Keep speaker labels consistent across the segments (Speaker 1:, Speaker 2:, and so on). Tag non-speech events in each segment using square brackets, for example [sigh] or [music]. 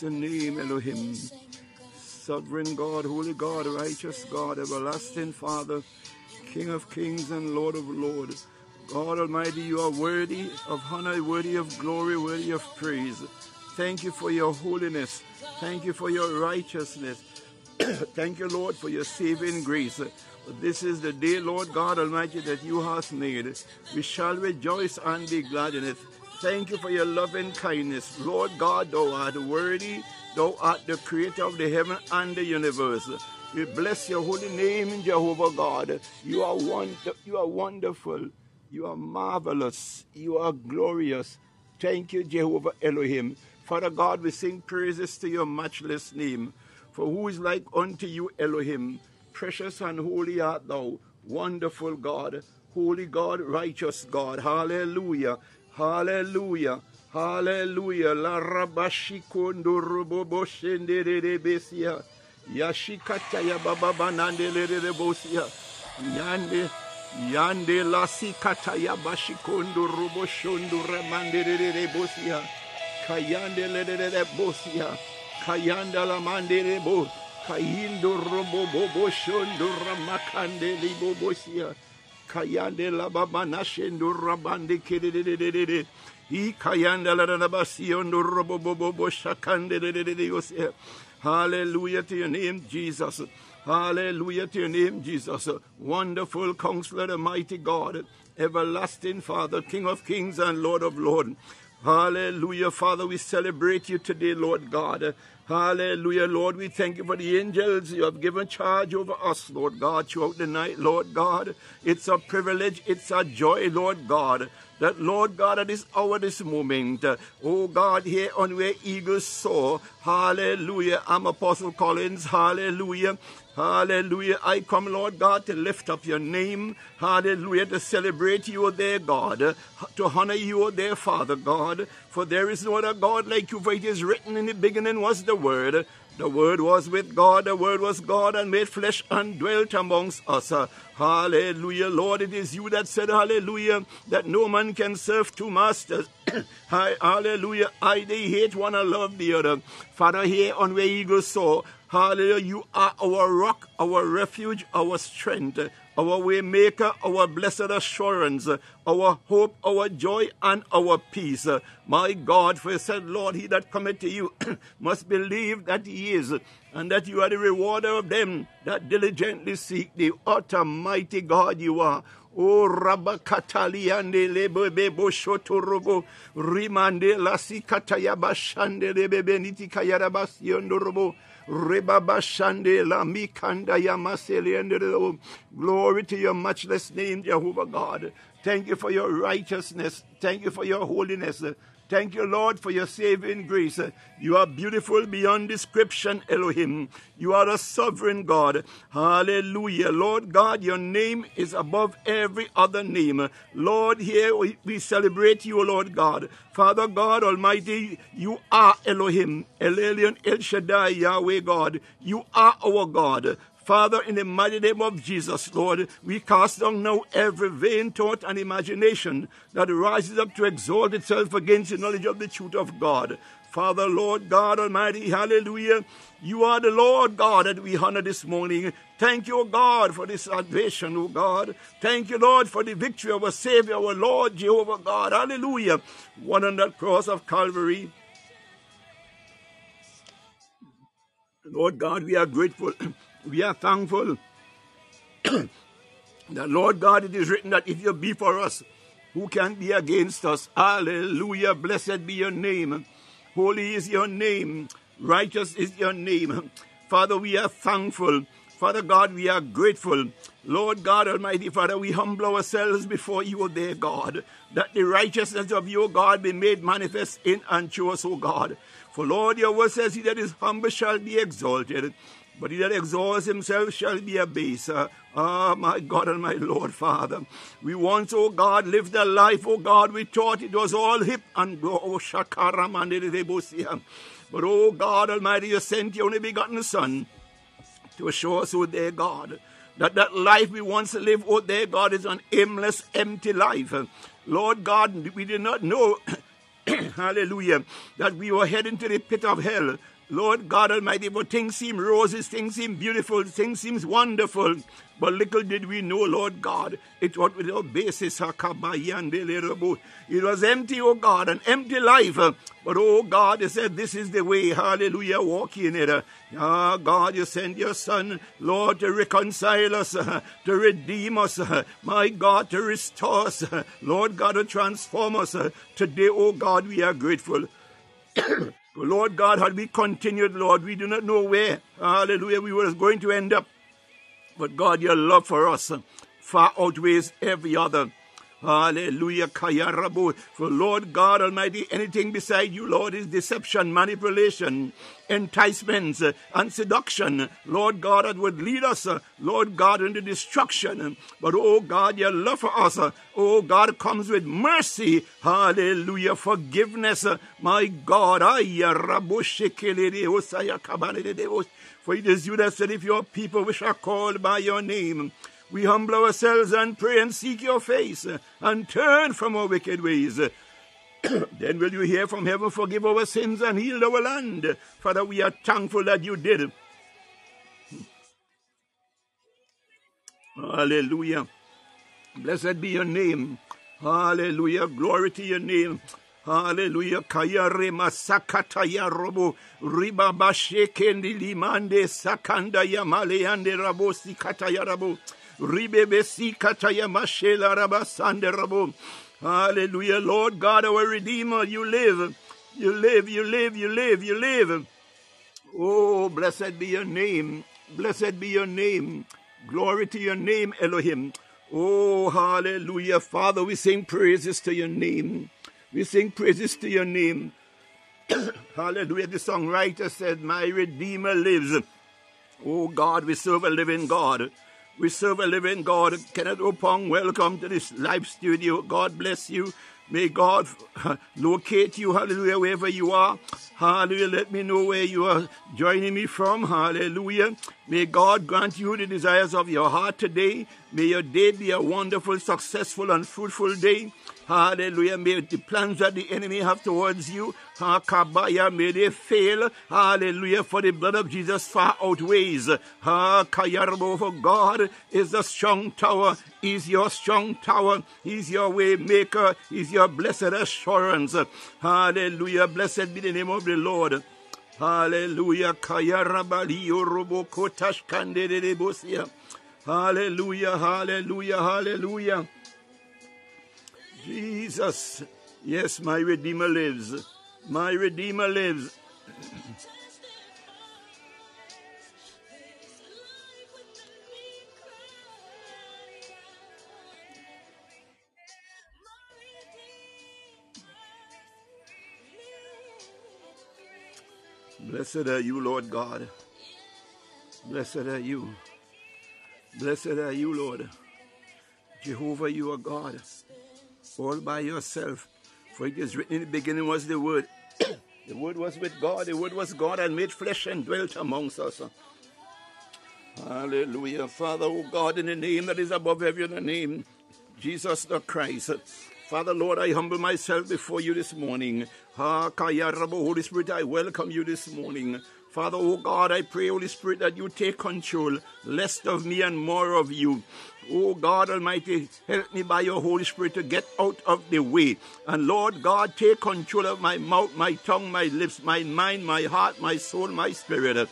Speaker 1: bless your name, Elohim. Sovereign God, holy God, righteous God, everlasting Father, King of kings and Lord of lords. God Almighty, you are worthy of honor, worthy of glory, worthy of praise. Thank you for your holiness. Thank you for your righteousness. [coughs] Thank you, Lord, for your saving grace. This is the day, Lord God Almighty, that you hast made. We shall rejoice and be glad in it. Thank you for your loving kindness. Lord God, thou art worthy. Thou art the creator of the heaven and the universe. We bless your holy name, Jehovah God. You are, wonder, you are wonderful. You are marvelous. You are glorious. Thank you, Jehovah Elohim. Father God, we sing praises to your matchless name. For who is like unto you, Elohim? Precious and holy art thou, wonderful God, holy God, righteous God. Hallelujah. Hallelujah. Hallelujah. La rabashikondo robobo shendere besia. Yashikata ya baba banande lere bosia. Yande Yande la sikata ya bashikondo robo shondo remande lere bosia. Kayande lere bosia. Kayanda la mandere bo. Kayindo robo bobo shondo ramakande libo bosia. Kayande la baba nashendo rabande kededededede. I kayanda la rabasiondo robo bobo bo shakande yosia. Hallelujah to your name, Jesus. Hallelujah to your name, Jesus. Wonderful counselor, the mighty God, everlasting Father, King of kings and Lord of lords. Hallelujah, Father. We celebrate you today, Lord God. Hallelujah, Lord. We thank you for the angels you have given charge over us, Lord God, throughout the night, Lord God. It's a privilege, it's a joy, Lord God, that, Lord God, at this hour, this moment, oh God, here on where eagles soar, hallelujah. I'm Apostle Collins, hallelujah. Hallelujah. I come, Lord God, to lift up your name. Hallelujah. To celebrate you, O their God. To honor you, O their Father God. For there is no other God like you, for it is written in the beginning was the Word. The Word was with God, the Word was God, and made flesh and dwelt amongst us. Hallelujah, Lord. It is you that said, Hallelujah, that no man can serve two masters. [coughs] Hallelujah. I they hate one and love the other. Father, here on where eagles soar, Hallelujah. You are our rock, our refuge, our strength, our way maker, our blessed assurance, our hope, our joy, and our peace. My God, for you said, Lord, he that cometh to you [clears throat] must believe that he is, and that you are the rewarder of them that diligently seek thee. Utter mighty God you are. Oh, o rabakatali ande lebo bebo shotorobo rimande lasi katayaba shande lebe beniti kayarabas yondorobo rebaba la mikanda yamasele Glory to your matchless name, Jehovah God. Thank you for your righteousness. Thank you for your holiness. Thank you, Lord, for your saving grace. You are beautiful beyond description, Elohim. You are a sovereign God. Hallelujah. Lord God, your name is above every other name. Lord, here we celebrate you, Lord God. Father God Almighty, you are Elohim, El Elyon, El Shaddai, Yahweh God. You are our God. Father, in the mighty name of Jesus, Lord, we cast down now every vain thought and imagination that rises up to exalt itself against the knowledge of the truth of God. Father, Lord God Almighty, hallelujah. You are the Lord God that we honor this morning. Thank you, God, for this salvation, O God. Thank you, Lord, for the victory of our Savior, our Lord Jehovah God. Hallelujah. One on that cross of Calvary. Lord God, we are grateful. [clears throat] We are thankful [coughs] that, Lord God, it is written that if you be for us, who can be against us? Hallelujah. Blessed be your name. Holy is your name. Righteous is your name. Father, we are thankful. Father God, we are grateful. Lord God Almighty, Father, we humble ourselves before you, O dear God, that the righteousness of your God be made manifest in and through us, O God. For Lord, your word says, He that is humble shall be exalted. But he that exalts himself shall be abased. Ah, oh, my God and my Lord, Father. We once, oh God, lived a life, oh God, we thought it was all hip and oh, shakaram and But oh God Almighty, you sent your only begotten Son to assure us, oh dear God, that that life we once lived, oh dear God, is an aimless, empty life. Lord God, we did not know, [coughs] hallelujah, that we were heading to the pit of hell. Lord God Almighty, but things seem roses, things seem beautiful, things seem wonderful. But little did we know, Lord God, it was without basis. It was empty, oh God, an empty life. But oh God, you said this is the way. Hallelujah. Walk in it. Ah, God, you sent your Son, Lord, to reconcile us, to redeem us. My God, to restore us. Lord God, to transform us. Today, oh God, we are grateful. Lord God, had we continued, Lord, we do not know where, hallelujah, we were going to end up. But God, your love for us uh, far outweighs every other. Hallelujah. Kayarabu. For Lord God Almighty, anything beside you, Lord, is deception, manipulation, enticements, uh, and seduction. Lord God, that would lead us, uh, Lord God, into destruction. But oh God, your love for us, uh, oh God, comes with mercy. Hallelujah. Forgiveness. My God. For it is you that said, if your people which are called by your name, we humble ourselves and pray and seek your face uh, and turn from our wicked ways. [coughs] then will you hear from heaven, forgive our sins and heal our land. Father, we are thankful that you did. Hallelujah. Blessed be your name. Hallelujah. Glory to your name. Hallelujah. Kaya rema sakata ya robo riba bashekendi limande sakanda ya male ande rabo sikata ya rabo. Hallelujah. Lord God, our Redeemer, you live. You live, you live, you live, you live. Oh, blessed be your name. Blessed be your name. Glory to your name, Elohim. Oh, hallelujah. Father, we sing praises to your name. We sing praises to your name. [coughs] hallelujah. The songwriter said, My Redeemer lives. Oh God, we serve a living God. We serve a living God. Kenneth Opong, welcome to this live studio. God bless you. May God uh, locate you, hallelujah, wherever you are. Hallelujah. Let me know where you are joining me from. Hallelujah. May God grant you the desires of your heart today. May your day be a wonderful, successful, and fruitful day. Hallelujah. May the plans that the enemy have towards you, Hakabaya, may they fail. Hallelujah. For the blood of Jesus far outweighs. Hakayarbo, for God is a strong tower. is your strong tower. is your way maker. He's your blessed assurance. Hallelujah. Blessed be the name of the Lord. Hallelujah. Kayarabaliyo robo kotash kandere Hallelujah. Hallelujah. Hallelujah. Jesus. Yes, my Redeemer lives. My Redeemer lives. Blessed are you, Lord God. Blessed are you. Blessed are you, Lord. Jehovah, you are God all by yourself. For it is written in the beginning was the Word. [coughs] the Word was with God. The Word was God and made flesh and dwelt amongst us. Hallelujah. Father, oh God, in the name that is above every other name, Jesus the Christ. Father, Lord, I humble myself before you this morning. Holy Spirit, I welcome you this morning. Father, oh God, I pray, Holy Spirit, that you take control, less of me and more of you. Oh God Almighty, help me by your Holy Spirit to get out of the way. And Lord God, take control of my mouth, my tongue, my lips, my mind, my heart, my soul, my spirit.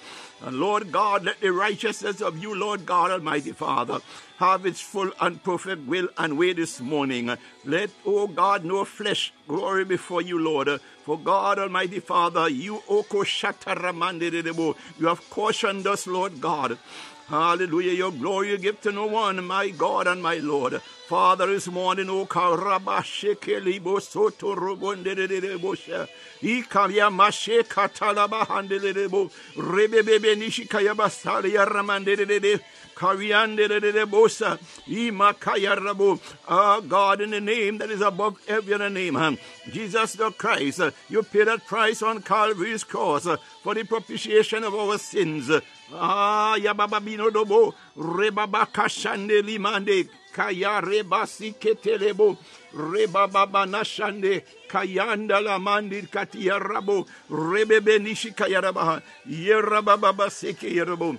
Speaker 1: And Lord God, let the righteousness of you, Lord God Almighty Father, have its full and perfect will and way this morning. Let, oh God, no flesh glory before you, Lord. For God Almighty Father, you, Oko you have cautioned us, Lord God. Hallelujah. Your glory you give to no one, my God and my Lord. Father, this morning, O Karabashekelibo Soto Robonderebosha. Ikaya Mashe Katalaba Handelebo. Rebebe Nishikaya Basalia Ramandere. Kariandedebosa, Imakayarabo. Ah, God, in the name that is above every other name, Jesus the Christ, you paid that price on Calvary's cross for the propitiation of our sins. Ah, Yabababino Dobo, Rebabaka Shande Limande, Kaya reba Rebasi Ketelebo, Rebababa Nashande, Kayanda la Mandi Katia Rabo, Rebebe Nishi Kayarabaha, Yerababa Seke Yerabo.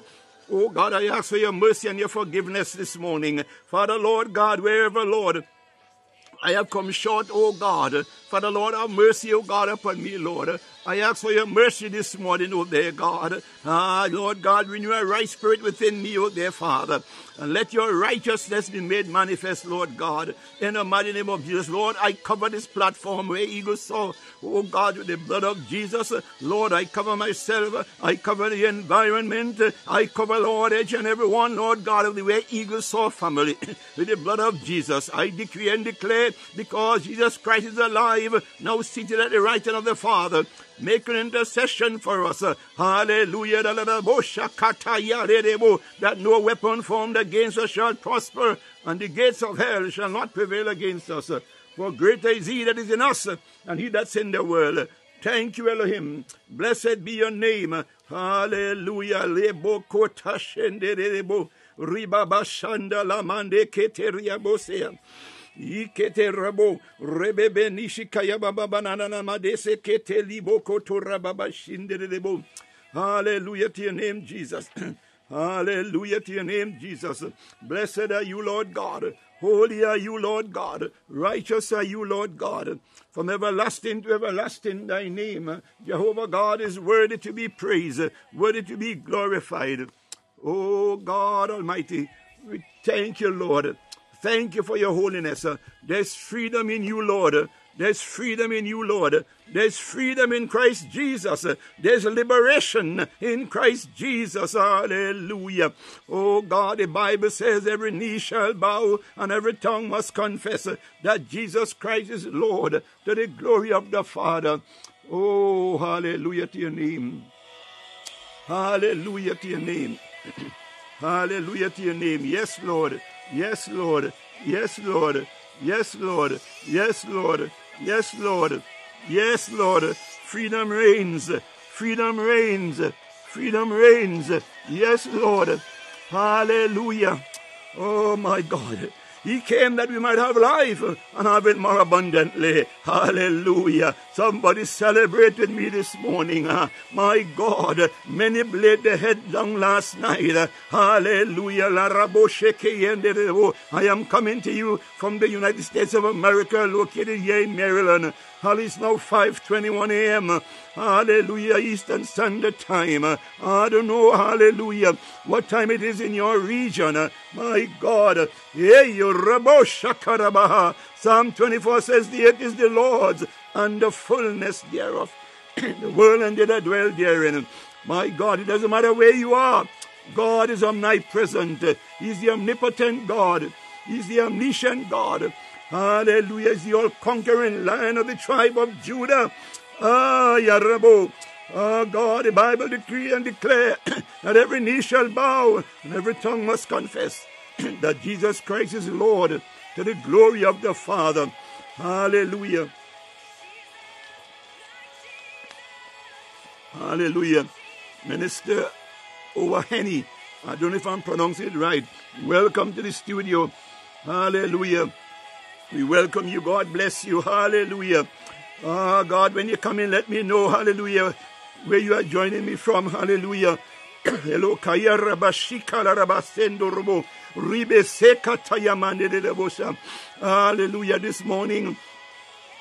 Speaker 1: Oh God, I ask for your mercy and your forgiveness this morning. Father, Lord God, wherever, Lord, I have come short, oh God. Father, Lord, have mercy, O God, upon me, Lord. I ask for your mercy this morning, O dear God. Ah, Lord God, renew a right spirit within me, O dear Father. And let your righteousness be made manifest, Lord God. In the mighty name of Jesus, Lord, I cover this platform where eagles soar, O God, with the blood of Jesus. Lord, I cover myself. I cover the environment. I cover, Lord, each and every one, Lord God, of the where eagles soar family [coughs] with the blood of Jesus. I decree and declare because Jesus Christ is alive, now seated at the right hand of the Father make an intercession for us. Hallelujah. That no weapon formed against us shall prosper, and the gates of hell shall not prevail against us. For greater is he that is in us, and he that's in the world. Thank you, Elohim. Blessed be your name. Hallelujah. Lebo. Ikete rabo rebebe nishikaya baba banana madese kete libo koto rababa shinderebo. Hallelujah to your name, Jesus. [clears throat] Hallelujah to your name, Jesus. Blessed are you, Lord God. Holy are you, Lord God. Righteous are you, Lord God. From everlasting to everlasting, thy name, Jehovah God, is worthy to be praised, worthy to be glorified. Oh God Almighty, we thank you, Lord. Thank you for your holiness. There's freedom in you, Lord. There's freedom in you, Lord. There's freedom in Christ Jesus. There's liberation in Christ Jesus. Hallelujah. Oh God, the Bible says every knee shall bow and every tongue must confess that Jesus Christ is Lord to the glory of the Father. Oh, hallelujah to your name. Hallelujah to your name. [clears throat] hallelujah to your name. Yes, Lord. Yes, Lord. Yes, Lord. Yes, Lord. Yes, Lord. Yes, Lord. Yes, Lord. Freedom reigns. Freedom reigns. Freedom reigns. Yes, Lord. Hallelujah. Oh, my God. He came that we might have life and have it more abundantly. Hallelujah. Somebody celebrate with me this morning. Uh, my God, many laid their head down last night. Hallelujah. I am coming to you from the United States of America, located here in Maryland. Hall it's now 5.21 a.m. Hallelujah, Eastern Standard Time. I don't know, hallelujah, what time it is in your region. My God. Psalm 24 says, The earth is the Lord's and the fullness thereof. [clears throat] the world and they that dwell therein. My God, it doesn't matter where you are. God is omnipresent. He's the omnipotent God. He's the omniscient God. Hallelujah. Is the all conquering lion of the tribe of Judah. Ah, Yarabo. Oh God, the Bible decree and declare [clears throat] that every knee shall bow and every tongue must confess [clears throat] that Jesus Christ is Lord to the glory of the Father. Hallelujah. Hallelujah. Minister Owaheni, I don't know if I'm pronouncing it right. Welcome to the studio. Hallelujah. We welcome you. God bless you. Hallelujah. Ah, oh, God, when you come in, let me know, hallelujah, where you are joining me from. Hallelujah. [coughs] Hello, Kaya Rabashika. Ribe Hallelujah. This morning,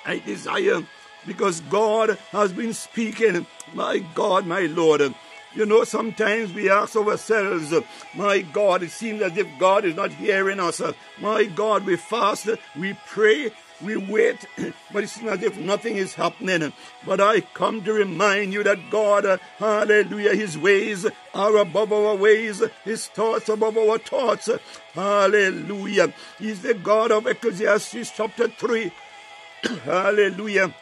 Speaker 1: I desire, because God has been speaking, my God, my Lord. You know, sometimes we ask ourselves, my God, it seems as if God is not hearing us. My God, we fast, we pray, we wait, [laughs] but it seems as if nothing is happening. But I come to remind you that God, hallelujah, His ways are above our ways, His thoughts above our thoughts. Hallelujah. He's the God of Ecclesiastes chapter 3. [clears throat] hallelujah.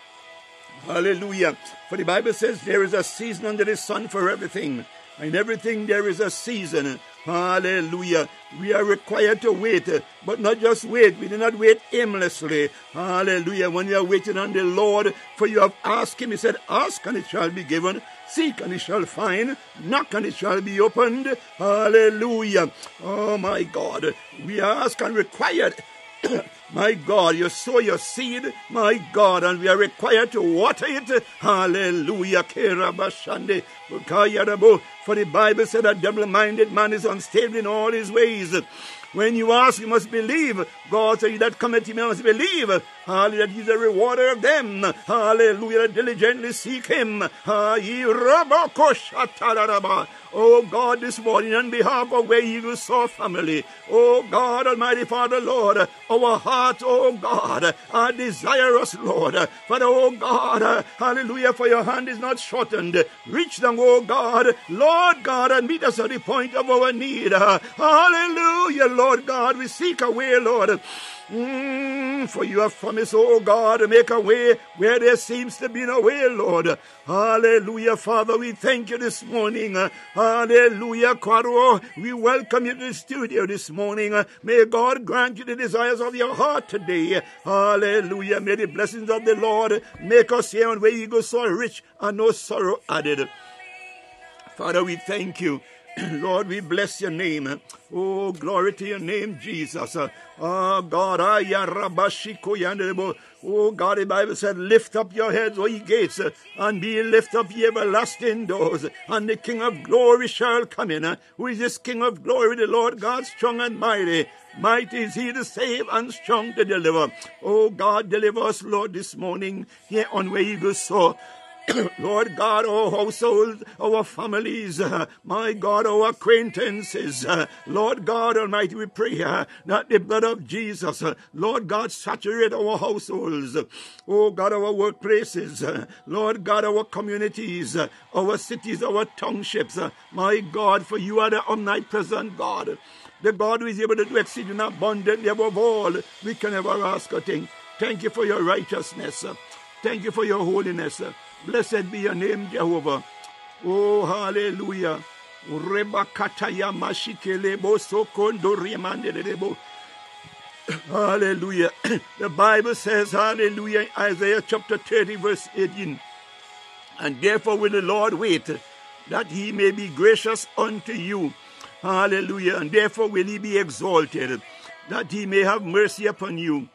Speaker 1: Hallelujah. For the Bible says there is a season under the sun for everything. In everything there is a season. Hallelujah. We are required to wait, but not just wait. We do not wait aimlessly. Hallelujah. When you are waiting on the Lord, for you have asked Him, He said, Ask and it shall be given. Seek and it shall find. Knock and it shall be opened. Hallelujah. Oh my God. We ask and required. [coughs] My God, you sow your seed, my God, and we are required to water it. Hallelujah. For the Bible said a double minded man is unstable in all his ways. When you ask, you must believe. God said, that cometh to me must believe. Hallelujah, he's a rewarder of them. Hallelujah, diligently seek him. Oh God, this morning on behalf of Where Eagles Soar family, oh God, Almighty Father, Lord, our hearts, oh God, are desirous, Lord. Father, oh God, hallelujah, for your hand is not shortened. Reach them, oh God, Lord God, and meet us at the point of our need. Hallelujah, Lord God, we seek a way, Lord. Mm, for you have promised, oh God, to make a way where there seems to be no way, Lord. Hallelujah, Father. We thank you this morning. Hallelujah, Quaro. We welcome you to the studio this morning. May God grant you the desires of your heart today. Hallelujah. May the blessings of the Lord make us here on where Eagles Soar rich and no sorrow added. Father, we thank you. [clears throat] Lord, we bless your name. Oh, glory to your name, Jesus. Oh, God. Ah, Yandel. Oh, God, the Bible said, Lift up your heads, O ye gates, and be lift up ye everlasting doors, and the King of glory shall come in. Who is this King of glory? The Lord God, strong and mighty. Mighty is he to save and strong to deliver. Oh, God, deliver us, Lord, this morning here on where Eagles Soar. [coughs] Lord God, our households, our families, uh, my God, our acquaintances, uh, Lord God Almighty, we pray uh, that the blood of Jesus, uh, Lord God, saturate our households, oh God, our workplaces, uh, Lord God, our communities, uh, our cities, our townships, my God, for you are the omnipresent God, the God who is able to do exceeding abundantly above all we can ever ask or think. Thank you for your righteousness. Thank you for your holiness. Blessed be your name, Jehovah. Oh, hallelujah. Hallelujah. [clears throat] The Bible says, Hallelujah, in Isaiah chapter 30, verse 18. And therefore will the Lord wait that he may be gracious unto you. Hallelujah. And therefore will he be exalted that he may have mercy upon you.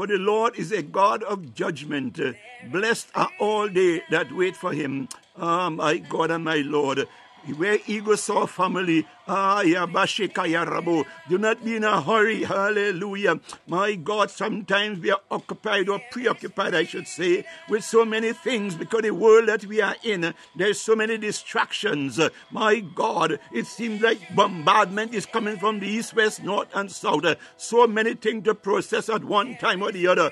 Speaker 1: For the Lord is a God of judgment. Blessed are all they that wait for him. Ah, my God and my Lord. Where Eagles Soar family, ah, Rabo. Do not be in a hurry. Hallelujah. My God, sometimes we are occupied or preoccupied, I should say, with so many things because the world that we are in, there's so many distractions. My God, it seems like bombardment is coming from the east, west, north, and south. So many things to process at one time or the other.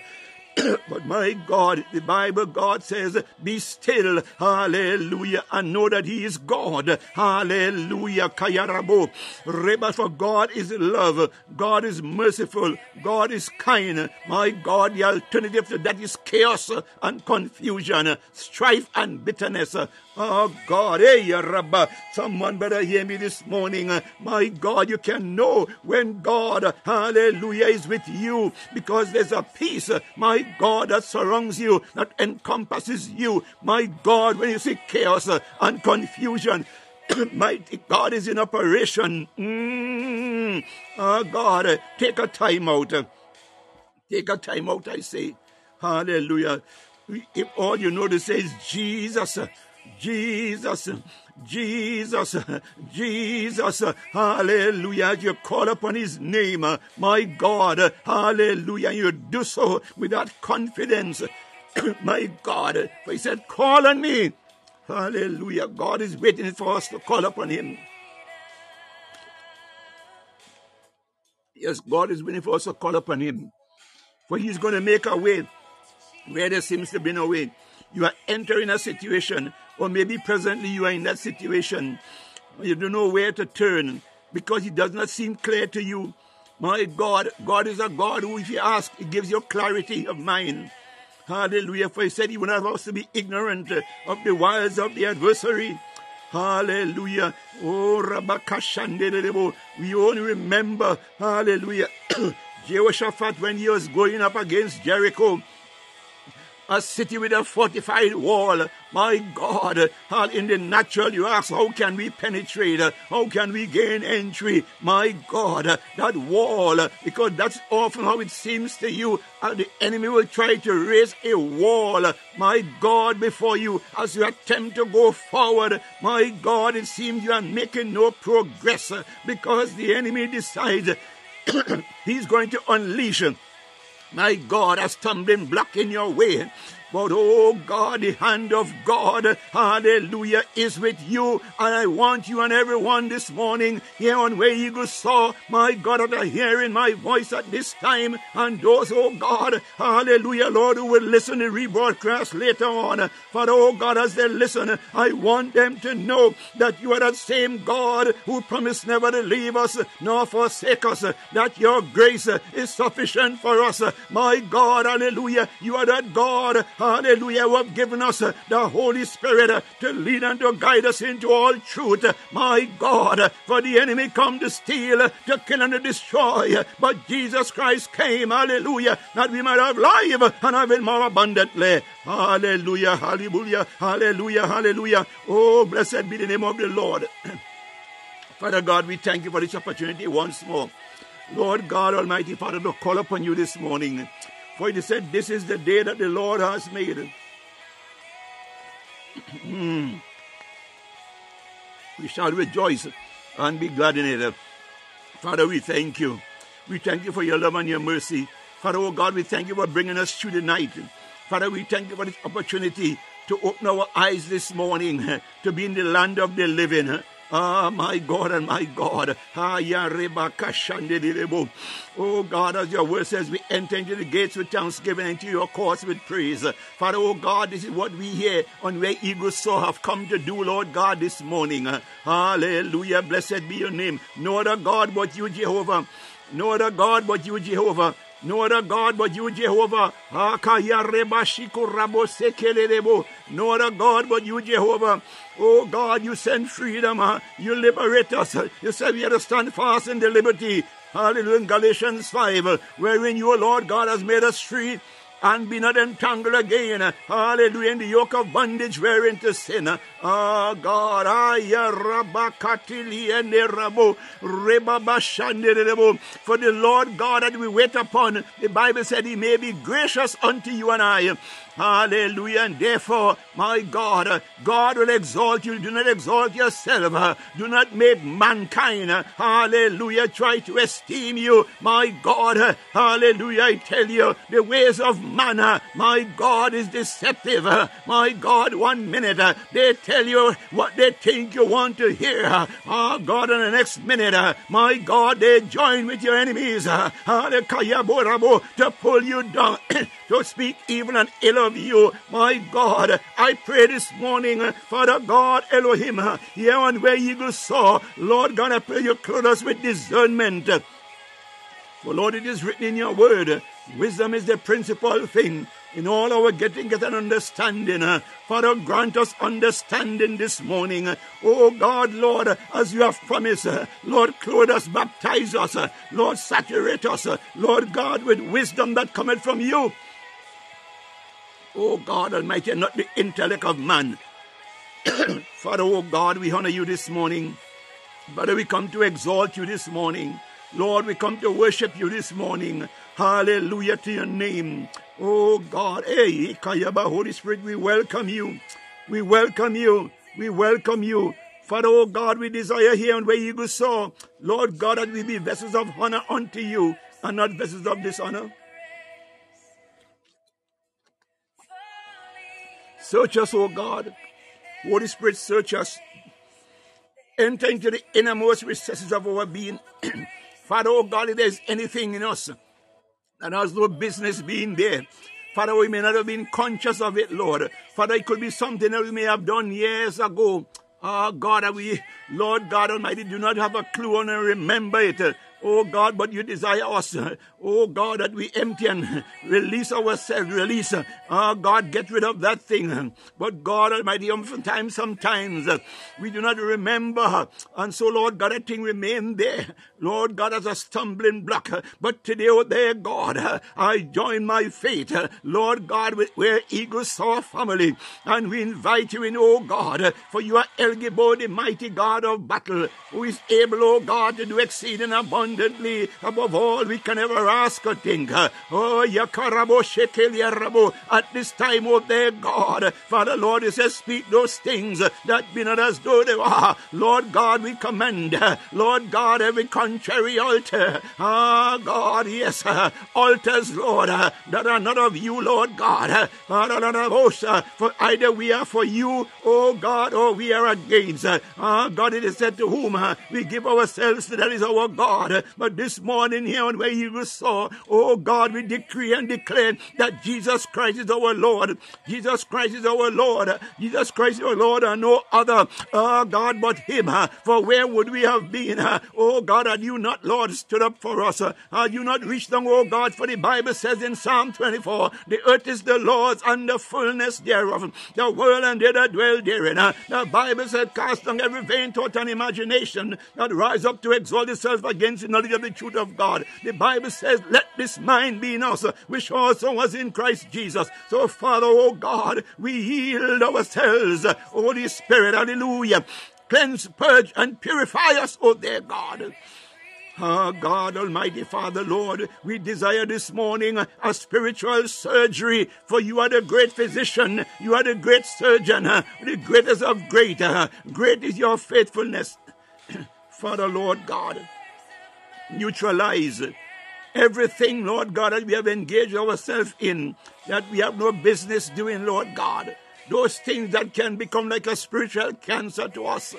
Speaker 1: [coughs] but my God, the Bible, God says, be still, hallelujah, and know that He is God, hallelujah, kayarabo. Reba, for God is love, God is merciful, God is kind. My God, the alternative to that is chaos and confusion, strife and bitterness. Oh God, hey, Rabba, someone better hear me this morning. My God, you can know when God, hallelujah, is with you because there's a peace, my God, that surrounds you, that encompasses you. My God, when you see chaos uh, and confusion, [clears throat] mighty God is in operation. Mm. Oh God, uh, take a time out. Uh, take a time out, I say. Hallelujah. If all you know to say is Jesus, Jesus, Jesus, Jesus, hallelujah. You call upon his name, my God, hallelujah. You do so with that confidence, [coughs] my God. For he said, Call on me. Hallelujah. God is waiting for us to call upon him. Yes, God is waiting for us to call upon him. For he's going to make a way where there seems to be no way. You are entering a situation or maybe presently you are in that situation. You don't know where to turn because it does not seem clear to you. My God, God is a God who, if you ask, He gives you clarity of mind. Hallelujah. For He said He would not to be ignorant of the wiles of the adversary. Hallelujah. Oh. We only remember, hallelujah, [coughs] Jehoshaphat when he was going up against Jericho a city with a fortified wall. My God, in the natural, you ask, how can we penetrate? How can we gain entry? My God, that wall, because that's often how it seems to you. The enemy will try to raise a wall, my God, before you as you attempt to go forward. My God, it seems you are making no progress because the enemy decides [coughs] he's going to unleash my God, a stumbling block in your way. But oh God, the hand of God, hallelujah, is with you. And I want you and everyone this morning here on Where Eagles Soar, my God, that are hearing my voice at this time. And those, oh God, hallelujah, Lord, who will listen to rebroadcast later on. For oh God, as they listen, I want them to know that you are that same God who promised never to leave us nor forsake us, that your grace is sufficient for us. My God, hallelujah, you are that God hallelujah, who have given us uh, the Holy Spirit uh, to lead and to guide us into all truth. Uh, my God, uh, for the enemy come to steal, uh, to kill and to destroy, but Jesus Christ came, hallelujah, that we might have life and have it more abundantly. Hallelujah, hallelujah, hallelujah, hallelujah. Oh, blessed be the name of the Lord. [clears throat] Father God, we thank you for this opportunity once more. Lord God Almighty, Father, to call upon you this morning. For he said, This is the day that the Lord has made. Hmm. we shall rejoice and be glad in it. Father, we thank you. We thank you for your love and your mercy. Father, oh God, we thank you for bringing us through the night. Father, we thank you for this opportunity to open our eyes this morning to be in the land of the living. Ah, my God and my God. Ah, oh God, as your word says, we enter into the gates with thanksgiving, into your courts with praise. Father, oh God, this is what we here on where Eagles Soar have come to do, Lord God, this morning. Hallelujah. Blessed be your name. No other God but you, Jehovah. No other God but you, Jehovah. No other God but you, Jehovah. Ah, no other God but you, Jehovah. Oh God, you send freedom. Huh? You liberate us. You said we had to stand fast in the liberty. Hallelujah. Galatians 5, wherein you, Lord God, has made us free and be not entangled again. Hallelujah. In the yoke of bondage wherein to sin. Ah, oh God. For the Lord God that we wait upon, the Bible said he may be gracious unto you and I. Hallelujah. And therefore, my God, uh, God will exalt you. Do not exalt yourself. Uh, do not make mankind, uh, hallelujah, try to esteem you. My God, hallelujah, I tell you, the ways of man, my God, is deceptive. My God, one minute they tell you what they think you want to hear. Oh God, in the next minute, my God, they join with your enemies to pull you down, [coughs] to speak even an ill of you. My God, I pray this morning, uh, Father God, Elohim, uh, here on where Eagle Soar, Lord God, I pray you clothe us with discernment. For Lord, it is written in your word, wisdom is the principal thing. In all our getting, get an understanding. Father, grant us understanding this morning. Oh God, Lord, as you have promised, Lord, clothe us, baptize us, Lord, saturate us, Lord God, with wisdom that cometh from you. Oh God Almighty, and not the intellect of man. [coughs] Father, oh God, we honor you this morning. Father, we come to exalt you this morning. Lord, we come to worship you this morning. Hallelujah to your name. Oh God, eh, hey, Kayaba, Holy Spirit, we welcome you. We welcome you. We welcome you. Father, oh God, we desire here and where Eagles Soar. Lord God, that we be vessels of honor unto you and not vessels of dishonor. Search us, O God. Holy Spirit, search us. Enter into the innermost recesses of our being. [clears throat] Father, oh God, if there's anything in us that has no business being there, Father, we may not have been conscious of it, Lord. Father, it could be something that we may have done years ago. Oh God, we, Lord God Almighty, do not have a clue on and remember it. Oh God, but you desire us, oh God, that we empty and release ourselves, release, oh God, get rid of that thing. But God Almighty, um, oftentimes, sometimes uh, we do not remember, and so Lord God, that thing remain there, Lord God, as a stumbling block. But today, oh there, God, I join my faith, Lord God, where eagles soar family, and we invite you in, oh God, for you are El Gibor, the mighty God of battle, who is able, oh God, to do exceeding abundantly above all we can ever ask or think. Oh, Yakarabo Shekel at this time, oh their God, Father Lord, you says, speak those things that be not as though they are. Lord God, we commend, Lord God, every contrary altar, ah, God, yes, altars, Lord, that are not of you, Lord God, for either we are for you, oh God, or we are against. Ah, God, it is said to whom we give ourselves, that is our God. But this morning here on where you saw, oh God, we decree and declare that Jesus Christ is our Lord. Jesus Christ is our Lord. Jesus Christ is our Lord and no other, oh God, but Him. For where would we have been? Oh God, had you not, Lord, stood up for us? Had you not reached them, oh God? For the Bible says in Psalm 24, the earth is the Lord's and the fullness thereof, the world and they that dwell therein. The Bible said, cast down every vain thought and imagination that rise up to exalt itself against knowledge of the truth of God. The Bible says, let this mind be in us, which also was in Christ Jesus. So, Father, oh God, we yield ourselves, Holy Spirit, hallelujah. Cleanse, purge, and purify us, oh dear God. Ah, God, Almighty Father, Lord, we desire this morning a spiritual surgery, for you are the great physician, you are the great surgeon, the greatest of great. Great is your faithfulness. [coughs] Father, Lord God, neutralize everything, Lord God, that we have engaged ourselves in, that we have no business doing, Lord God. Those things that can become like a spiritual cancer to us.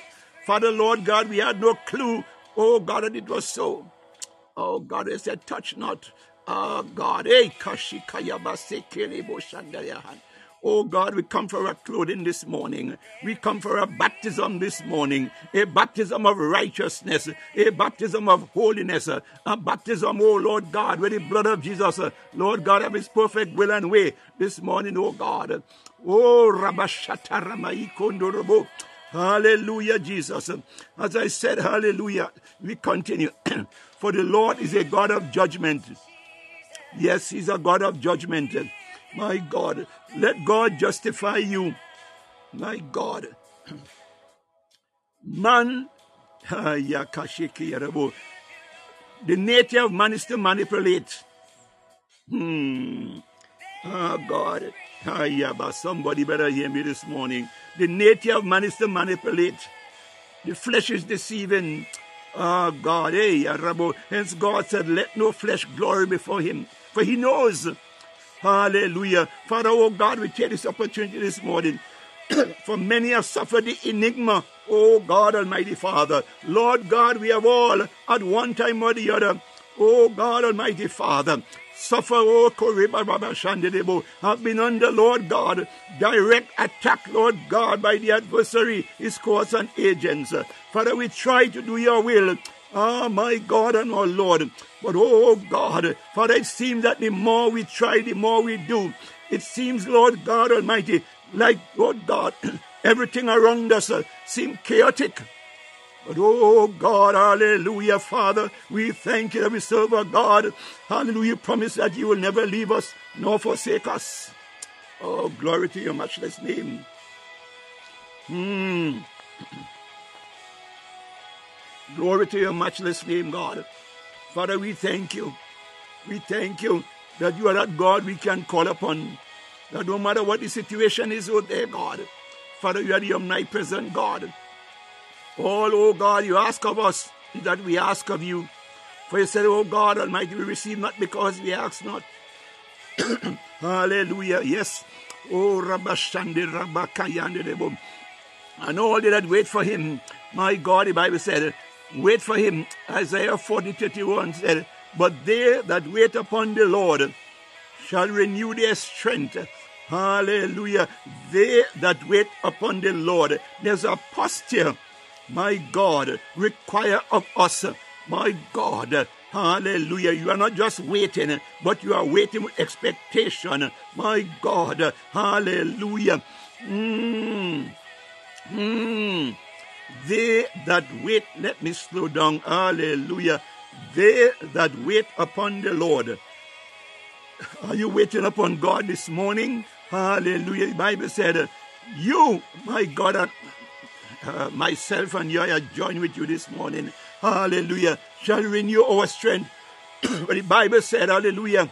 Speaker 1: Father, Lord God, we had no clue Oh God, and it was so. Oh God, they said, touch not. Oh God, hey, Oh God, we come for a clothing this morning. We come for a baptism this morning. A baptism of righteousness. A baptism of holiness. A baptism, oh Lord God, with the blood of Jesus. Lord God, of his perfect will and way this morning, oh God. Oh Rabashata Ramai. Hallelujah, Jesus. As I said, hallelujah, we continue. [clears throat] For the Lord is a God of judgment. Yes, He's a God of judgment. My God, let God justify you. My God. Man, the nature of man is to manipulate. Hmm. Oh, God. Ah, yeah, but somebody better hear me this morning. The nature of man is to manipulate. The flesh is deceiving. Oh God, hey, Arabo. Hence God said, Let no flesh glory before him. For he knows. Hallelujah. Father, oh God, we take this opportunity this morning. [clears throat] For many have suffered the enigma. Oh God, Almighty Father. Lord God, we have all at one time or the other. Oh God, Almighty Father suffer, oh, Koriba Baba Shandedebo, have been under, Lord God, direct attack, Lord God, by the adversary, his courts and agents. Father, we try to do your will. Ah, oh, my God and our Lord. But oh God, Father, it seems that the more we try, the more we do. It seems, Lord God Almighty, like, Lord God, [clears throat] everything around us uh, seems chaotic. But oh God, hallelujah, Father, we thank you that we serve our God. Hallelujah, promise that you will never leave us nor forsake us. Oh, glory to your matchless name. Hmm. [clears throat] Glory to your matchless name, God. Father, we thank you. We thank you that you are that God we can call upon. That no matter what the situation is out there, God, Father, you are the omnipresent God. All, oh God, you ask of us is that we ask of you. For you said, Oh God Almighty, we receive not because we ask not. [coughs] Hallelujah. Yes. Oh Rabashandi Rabakayandi And all they that wait for him. My God, the Bible said, wait for him. Isaiah 40, 31 said, But they that wait upon the Lord shall renew their strength. Hallelujah. They that wait upon the Lord. There's a posture my God, require of us My God, hallelujah. You are not just waiting, but you are waiting with expectation. My God, hallelujah. Mm. Mm. They that wait, let me slow down. Hallelujah. They that wait upon the Lord. Are you waiting upon God this morning? Hallelujah. The Bible said, You, my God, uh, uh, myself and you, I join with you this morning. Hallelujah. Shall renew our strength. [clears throat] but the Bible said, Hallelujah.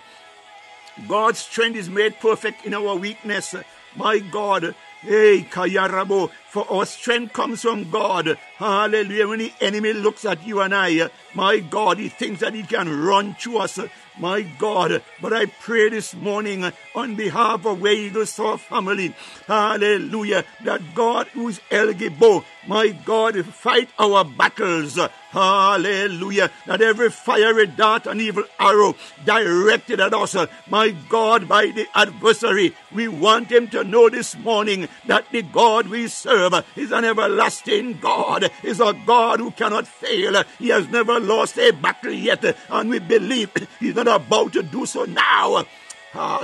Speaker 1: God's strength is made perfect in our weakness. My God, Hey, Kayarabo, for our strength comes from God. Hallelujah. When the enemy looks at you and I, my God, he thinks that he can run through us. My God, but I pray this morning on behalf of Where Eagles Soar family, hallelujah, that God who's El Gibor, my God, fight our battles. Hallelujah. That every fiery dart and evil arrow directed at us, my God, by the adversary, we want him to know this morning that the God we serve is an everlasting God, is a God who cannot fail. He has never lost a battle yet, and we believe he's not about to do so now. Ah,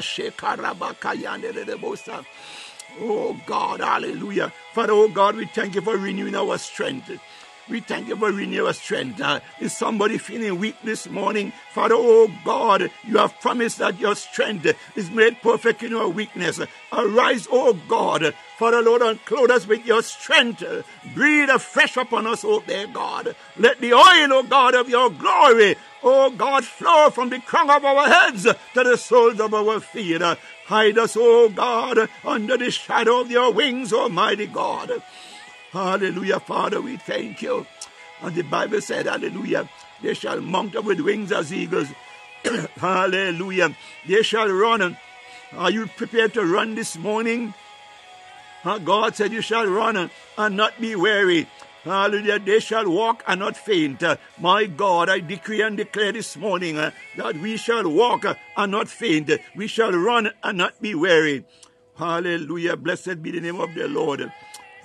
Speaker 1: Oh God, hallelujah. Father, oh God, we thank you for renewing our strength. We thank you for renewing our strength. Uh, is somebody feeling weak this morning? Father, oh God, you have promised that your strength is made perfect in our weakness. Arise, oh God, Father, Lord, and clothe us with your strength. Breathe afresh upon us, oh dear God. Let the oil, oh God, of your glory, oh God, flow from the crown of our heads to the soles of our feet. Hide us, oh God, under the shadow of your wings, Almighty God. Hallelujah, Father, we thank you. And the Bible said, Hallelujah, they shall mount up with wings as eagles. [coughs] Hallelujah. They shall run. Are you prepared to run this morning? God said, You shall run and not be weary. Hallelujah. They shall walk and not faint. My God, I decree and declare this morning uh, that we shall walk and not faint. We shall run and not be weary. Hallelujah. Blessed be the name of the Lord.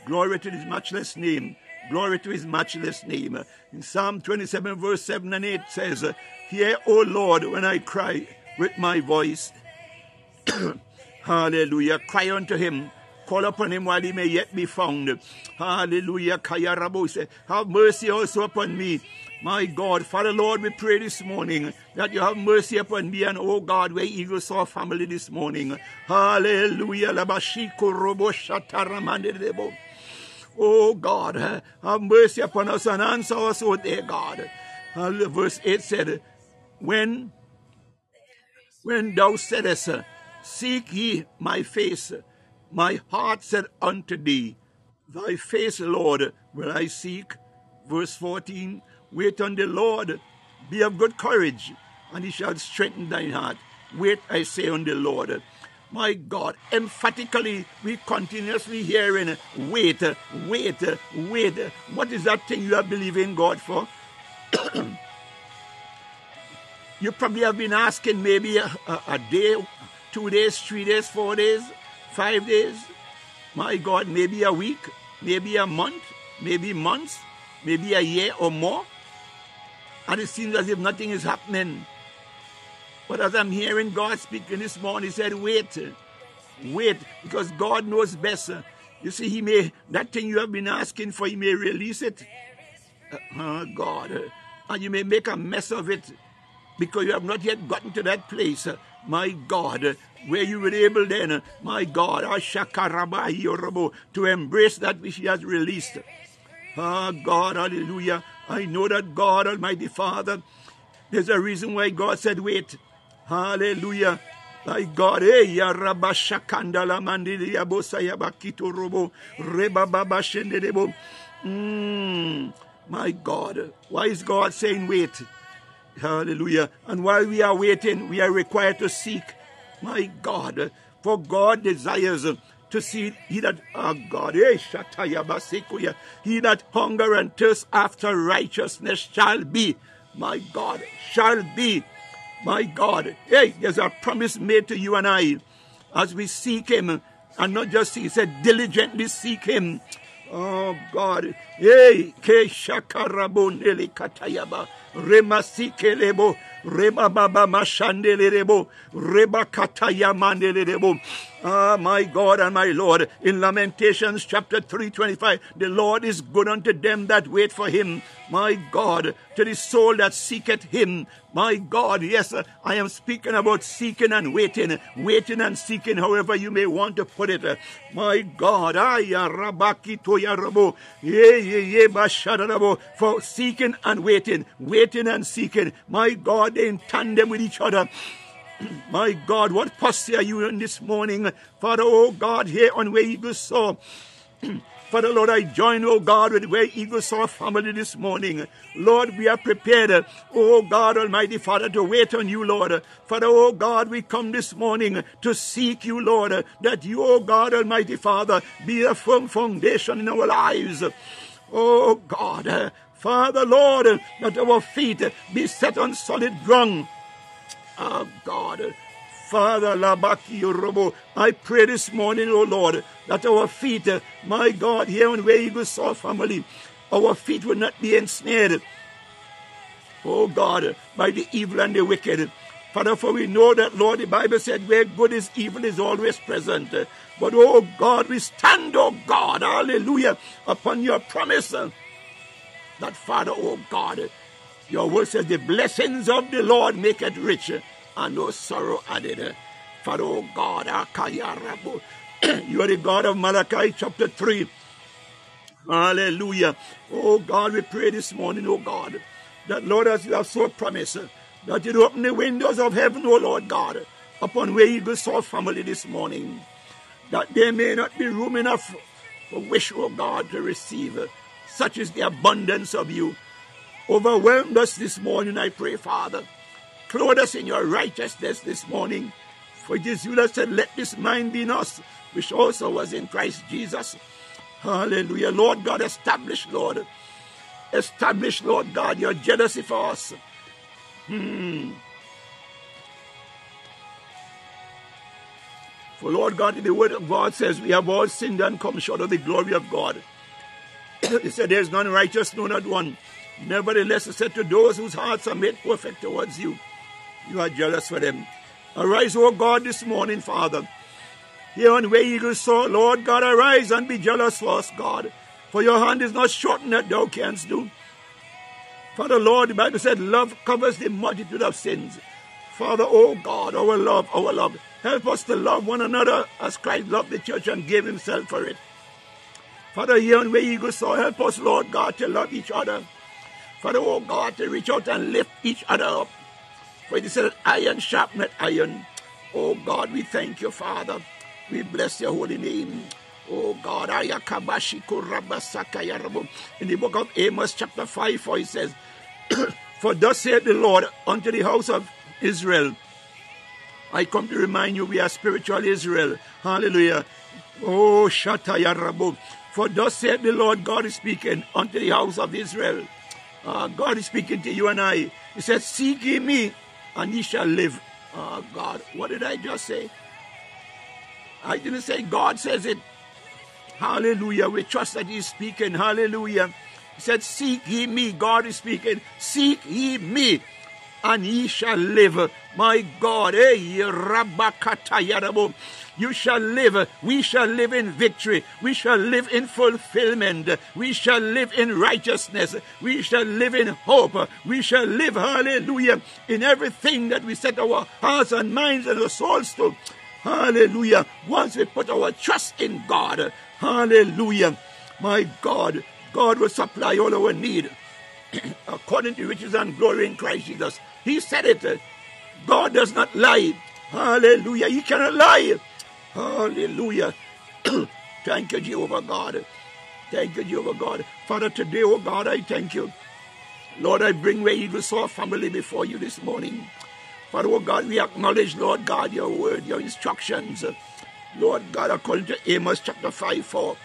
Speaker 1: Glory to his matchless name. Glory to his matchless name. In Psalm 27, verse 7 and 8 says, Hear, O Lord, when I cry with my voice. [coughs] Hallelujah. Cry unto him. Call upon him while he may yet be found. Hallelujah. Have mercy also upon me. My God, Father Lord, we pray this morning that you have mercy upon me and oh God, Where Eagles Soar family this morning. Hallelujah. Oh God, have mercy upon us and answer us, oh dear God. Verse 8 said, When when thou saidest, Seek ye my face, my heart said unto thee, Thy face, Lord, will I seek. Verse 14, Wait on the Lord, be of good courage, and he shall strengthen thine heart. Wait, I say, on the Lord. My God, emphatically, we continuously hearing, wait, wait, wait. What is that thing you are believing God for? [coughs] you probably have been asking maybe a, a, a day, two days, three days, four days, five days. My God, maybe a week, maybe a month, maybe months, maybe a year or more. And it seems as if nothing is happening. But as I'm hearing God speaking this morning, He said, Wait, wait, because God knows best. You see, He may, that thing you have been asking for, He may release it. Oh, God. And you may make a mess of it because you have not yet gotten to that place, my God, where you were able then, my God, to embrace that which He has released. Ah, God, hallelujah. I know that God, Almighty Father, there's a reason why God said, wait. Hallelujah. My God, eh, ya rabashakanda la mandili ya bakito robo, reba baba shendebo. Mm, my God, why is God saying wait? Hallelujah. And while we are waiting, we are required to seek. My God, for God desires to see he that oh God, eh, he that hunger and thirst after righteousness shall be, my God, shall be my God, hey, there's a promise made to you and I as we seek Him, and not just seek, He said, diligently seek Him. Oh God. Hey, ke shakarabo nele katayaba. Remasike lebo. Reba baba Ah, my God and my Lord. In Lamentations chapter 325, the Lord is good unto them that wait for him. My God, to the soul that seeketh him. My God, yes, I am speaking about seeking and waiting, waiting and seeking, however you may want to put it. My God, for seeking and waiting, waiting and seeking. My God, in tandem with each other. [clears throat] My God, what posture are you in this morning? Father, oh God, here on where Eagles soar. [clears throat] Father, Lord, I join, oh God, with where Eagles soar family this morning. Lord, we are prepared, oh God Almighty Father, to wait on you, Lord. Father, oh God, we come this morning to seek you, Lord, that you, oh God Almighty Father, be a firm foundation in our lives. Oh God, Father, Lord, that our feet be set on solid ground. Oh God, Father, Labaki Robo, I pray this morning, oh Lord, that our feet, my God, here on where Eagles Soar family, our feet will not be ensnared, oh God, by the evil and the wicked. Father, for we know that, Lord, the Bible said, where good is, evil is always present. But, oh God, we stand, oh God, hallelujah, upon your promise that, Father, oh God, your word says, the blessings of the Lord make it rich and no sorrow added. For, oh God, [clears throat] you are the God of Malachi chapter 3. Hallelujah. Oh God, we pray this morning, oh God, that Lord, as you have so promised, that you open the windows of heaven, oh Lord God, upon where Eagles soar family this morning, that there may not be room enough for wish, oh God, to receive. Such is the abundance of you. Overwhelmed us this morning, I pray, Father. Clothe us in your righteousness this morning. For that said, Let this mind be in us, which also was in Christ Jesus. Hallelujah. Lord God, establish, Lord. Establish, Lord God, your jealousy for us. Hmm. For Lord God, in the word of God says, We have all sinned and come short of the glory of God. [coughs] he said, There is none righteous, no, not one. Nevertheless, he said to those whose hearts are made perfect towards you, you are jealous for them. Arise, O God, this morning, Father. Here on where eagles soar, Lord God, arise and be jealous for us, God. For your hand is not shortened that thou canst do. Father, Lord, the Bible said, love covers the multitude of sins. Father, O God, our love, our love. Help us to love one another as Christ loved the church and gave himself for it. Father, here on where eagles soar, help us, Lord God, to love each other. Father, oh God, to reach out and lift each other up. For it said, iron sharpened iron. Oh God, we thank you, Father. We bless your holy name. Oh God, in the book of Amos, chapter 5, for it says, [coughs] For thus saith the Lord unto the house of Israel, I come to remind you we are spiritual Israel. Hallelujah. Oh, Shatayarabu. For thus saith the Lord God is speaking unto the house of Israel. Uh, God is speaking to you and I. He said, Seek ye me, and ye shall live. Oh, God, what did I just say? I didn't say God says it. Hallelujah. We trust that He's speaking. Hallelujah. He said, Seek ye me. God is speaking. Seek ye me, and ye shall live. My God. Hey, you shall live. We shall live in victory. We shall live in fulfillment. We shall live in righteousness. We shall live in hope. We shall live, hallelujah, in everything that we set our hearts and minds and our souls to. Hallelujah. Once we put our trust in God, hallelujah. My God, God will supply all our need [clears throat] according to riches and glory in Christ Jesus. He said it. God does not lie. Hallelujah. He cannot lie. Hallelujah. [clears throat] thank you, Jehovah God. Thank you, Jehovah God. Father, today, oh God, I thank you. Lord, I bring where Eagles Soar family before you this morning. Father, oh God, we acknowledge, Lord God, your word, your instructions. Lord God, according to Amos chapter 5 4.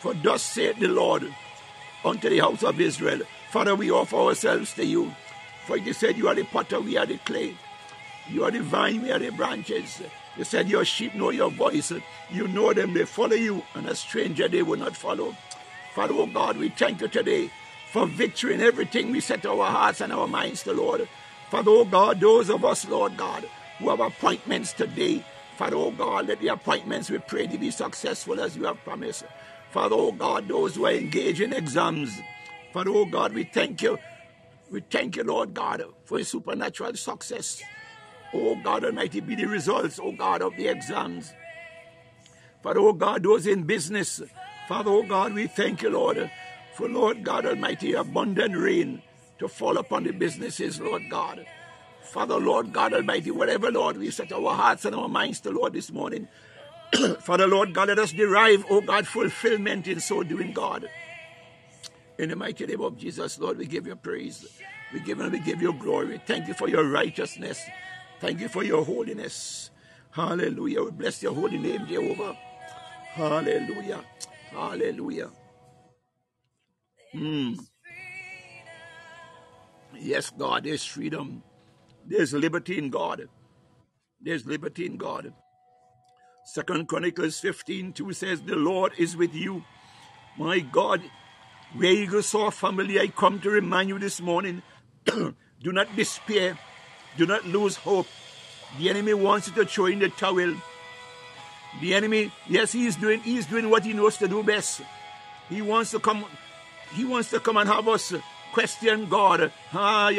Speaker 1: For thus saith the Lord unto the house of Israel. Father, we offer ourselves to you. For you said you are the potter, we are the clay. You are the vine, we are the branches. You said your sheep know your voice. You know them, they follow you, and a stranger they will not follow. Father, oh God, we thank you today for victory in everything we set our hearts and our minds to, Lord. Father, oh God, those of us, Lord God, who have appointments today, Father, oh God, let the appointments we pray to be successful as you have promised. Father, oh God, those who are engaged in exams, Father, oh God, we thank you. We thank you, Lord God, for supernatural success. Oh God Almighty, be the results, oh God, of the exams. Father, oh God, those in business, Father, oh God, we thank you, Lord, for Lord God Almighty, abundant rain to fall upon the businesses, Lord God. Father, Lord God Almighty, whatever, Lord, we set our hearts and our minds to, Lord, this morning. [clears throat] Father, Lord God, let us derive, oh God, fulfillment in so doing, God. In the mighty name of Jesus, Lord, we give you praise. We give and we give you glory. Thank you for your righteousness. Thank you for your holiness. Hallelujah. We bless your holy name, Jehovah. Hallelujah. Hallelujah. Mm. Yes, God, there's freedom. There's liberty in God. There's liberty in God. Second Chronicles 15 2 says, The Lord is with you. My God, where Eagles soar family, I come to remind you this morning. [clears throat] do not despair. Do not lose hope. The enemy wants you to throw in the towel. The enemy, yes, he is doing he is doing what he knows to do best. He wants to come, he wants to come and have us question God. Ah.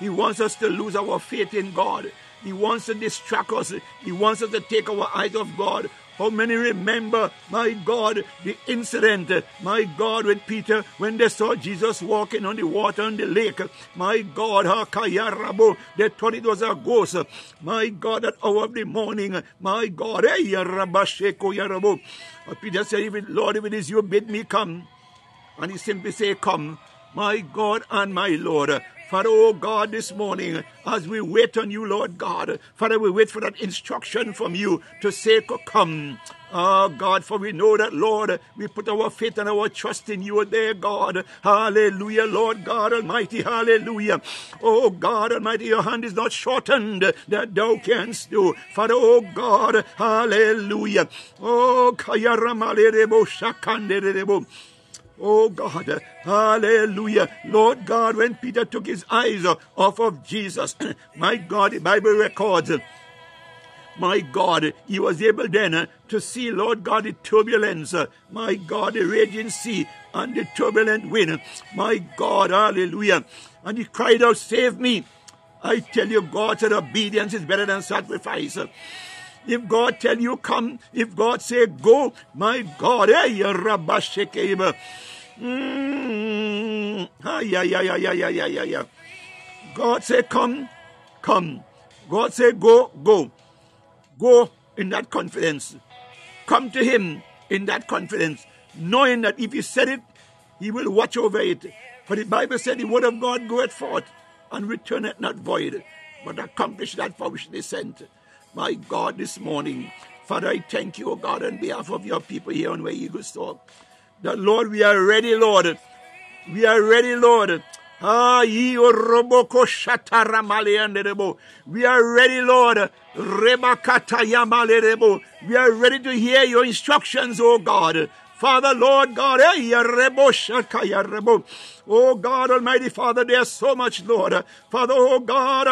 Speaker 1: He wants us to lose our faith in God. He wants to distract us. He wants us to take our eyes off God. How many remember, my God, the incident, my God, with Peter when they saw Jesus walking on the water on the lake? My God, Hakayarabo, they thought it was a ghost. My God, at hour of the morning, my God, hey, Yarabasheko Yarabo. Peter said, Lord, if it is you, bid me come. And he simply said, Come, my God and my Lord. Father, oh God, this morning, as we wait on you, Lord God, Father, we wait for that instruction from you to say, Come. Oh God, for we know that, Lord, we put our faith and our trust in you there, God. Hallelujah, Lord God Almighty, hallelujah. Oh God Almighty, your hand is not shortened that thou canst do. Father, oh God, hallelujah. Oh, Kayaramalebo Shakanderebo. Oh God, hallelujah. Lord God, when Peter took his eyes off of Jesus, [clears throat] my God, the Bible records, my God, he was able then to see, Lord God, the turbulence, my God, the raging sea and the turbulent wind. My God, hallelujah. And he cried out, Save me. I tell you, God said obedience is better than sacrifice. If God tell you come, if God say go, my God, hey, Rabashekeba. Mm. Ah, yeah, yeah, yeah, yeah, yeah, yeah, yeah. God say come, come. God say go, go. Go in that confidence. Come to him in that confidence, knowing that if he said it, he will watch over it. For the Bible said the word of God goeth forth and returneth not void, but accomplish that for which they sent. My God, this morning, Father, I thank you, O God, on behalf of your people here on Where Eagles Talk. That, Lord, we are ready, Lord. We are ready, Lord. Ah. We are ready, Lord. We are ready to hear your instructions, O God. Father, Lord God, oh God Almighty Father, there's so much, Lord. Father, oh God,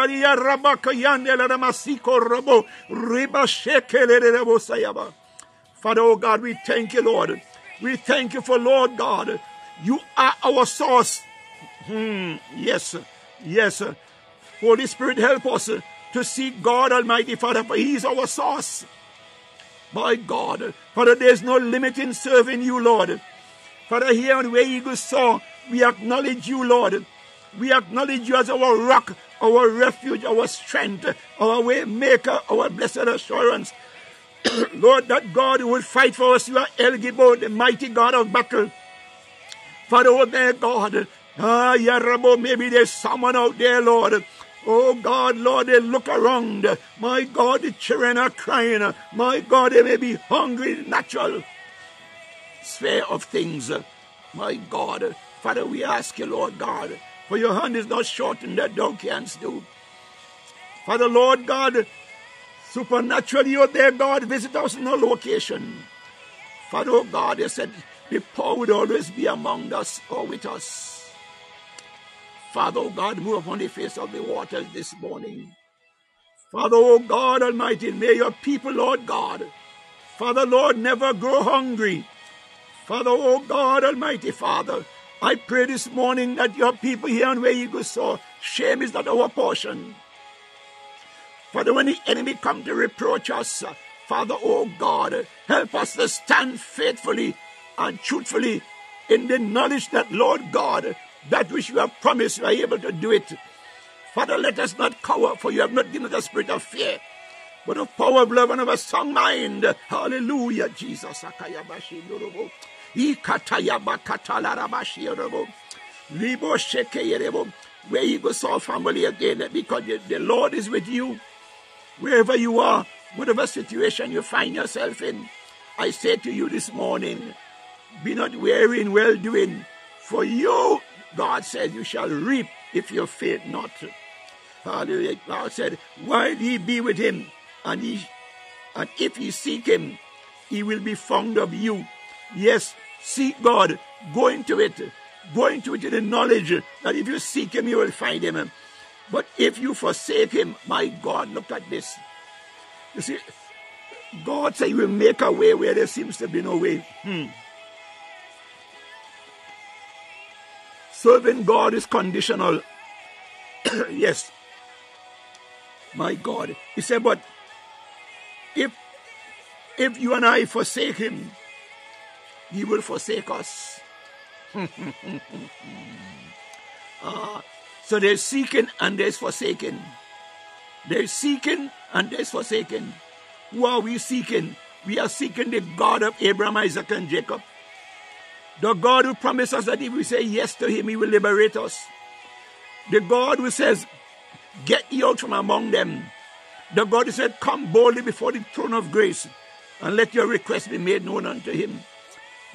Speaker 1: Father, oh God, we thank you, Lord. We thank you for Lord God. You are our source. Hmm, yes, yes. Holy Spirit, help us to seek God Almighty Father, for He is our source. My God, Father, there's no limit in serving you, Lord. Father, here on where Eagles soar, we acknowledge you, Lord. We acknowledge you as our rock, our refuge, our strength, our way maker, our blessed assurance. [clears throat] Lord, that God will fight for us. You are El Gibor, the mighty God of battle. Father, oh there, God. Ah, Yarabo, maybe there's someone out there, Lord Oh God, Lord, they look around. My God, the children are crying. My God, they may be hungry, natural sphere of things. My God, Father, we ask you, Lord God, for your hand is not shortened that thou canst do. Father, Lord God, supernaturally, oh there, God, visit us in our location. Father, oh God, you said, The power would always be among us or with us. Father, oh God, move upon the face of the waters this morning. Father, oh God Almighty, may your people, Lord God, Father, Lord, never grow hungry. Father, oh God Almighty, Father, I pray this morning that your people here on where Eagles soar shame is not our portion. Father, when the enemy come to reproach us, Father, oh God, help us to stand faithfully and truthfully in the knowledge that, Lord God, that which you have promised, you are able to do it. Father, let us not cower, for you have not given us a spirit of fear, but of power, of love, and of a strong mind. Hallelujah, Jesus. Where Eagles Soar family again, because the Lord is with you. Wherever you are, whatever situation you find yourself in, I say to you this morning, be not weary in well doing, for you, God said, you shall reap if you faint not. Hallelujah. God said, While ye be with him, and he and if ye seek him, he will be found of you. Yes, seek God. Go into it. Go into it in the knowledge that if you seek him, you will find him. But if you forsake him, my God, look at this. You see, God said he will make a way where there seems to be no way. Hmm. Serving God is conditional. [coughs] yes. My God. He said, but if if you and I forsake him, he will forsake us. uh, [laughs] so there's seeking and there's forsaken. There's seeking and there's forsaken. Who are we seeking? We are seeking the God of Abraham, Isaac, and Jacob. The God who promised us that if we say yes to him, he will liberate us. The God who says, Get ye out from among them. The God who said, Come boldly before the throne of grace and let your request be made known unto him.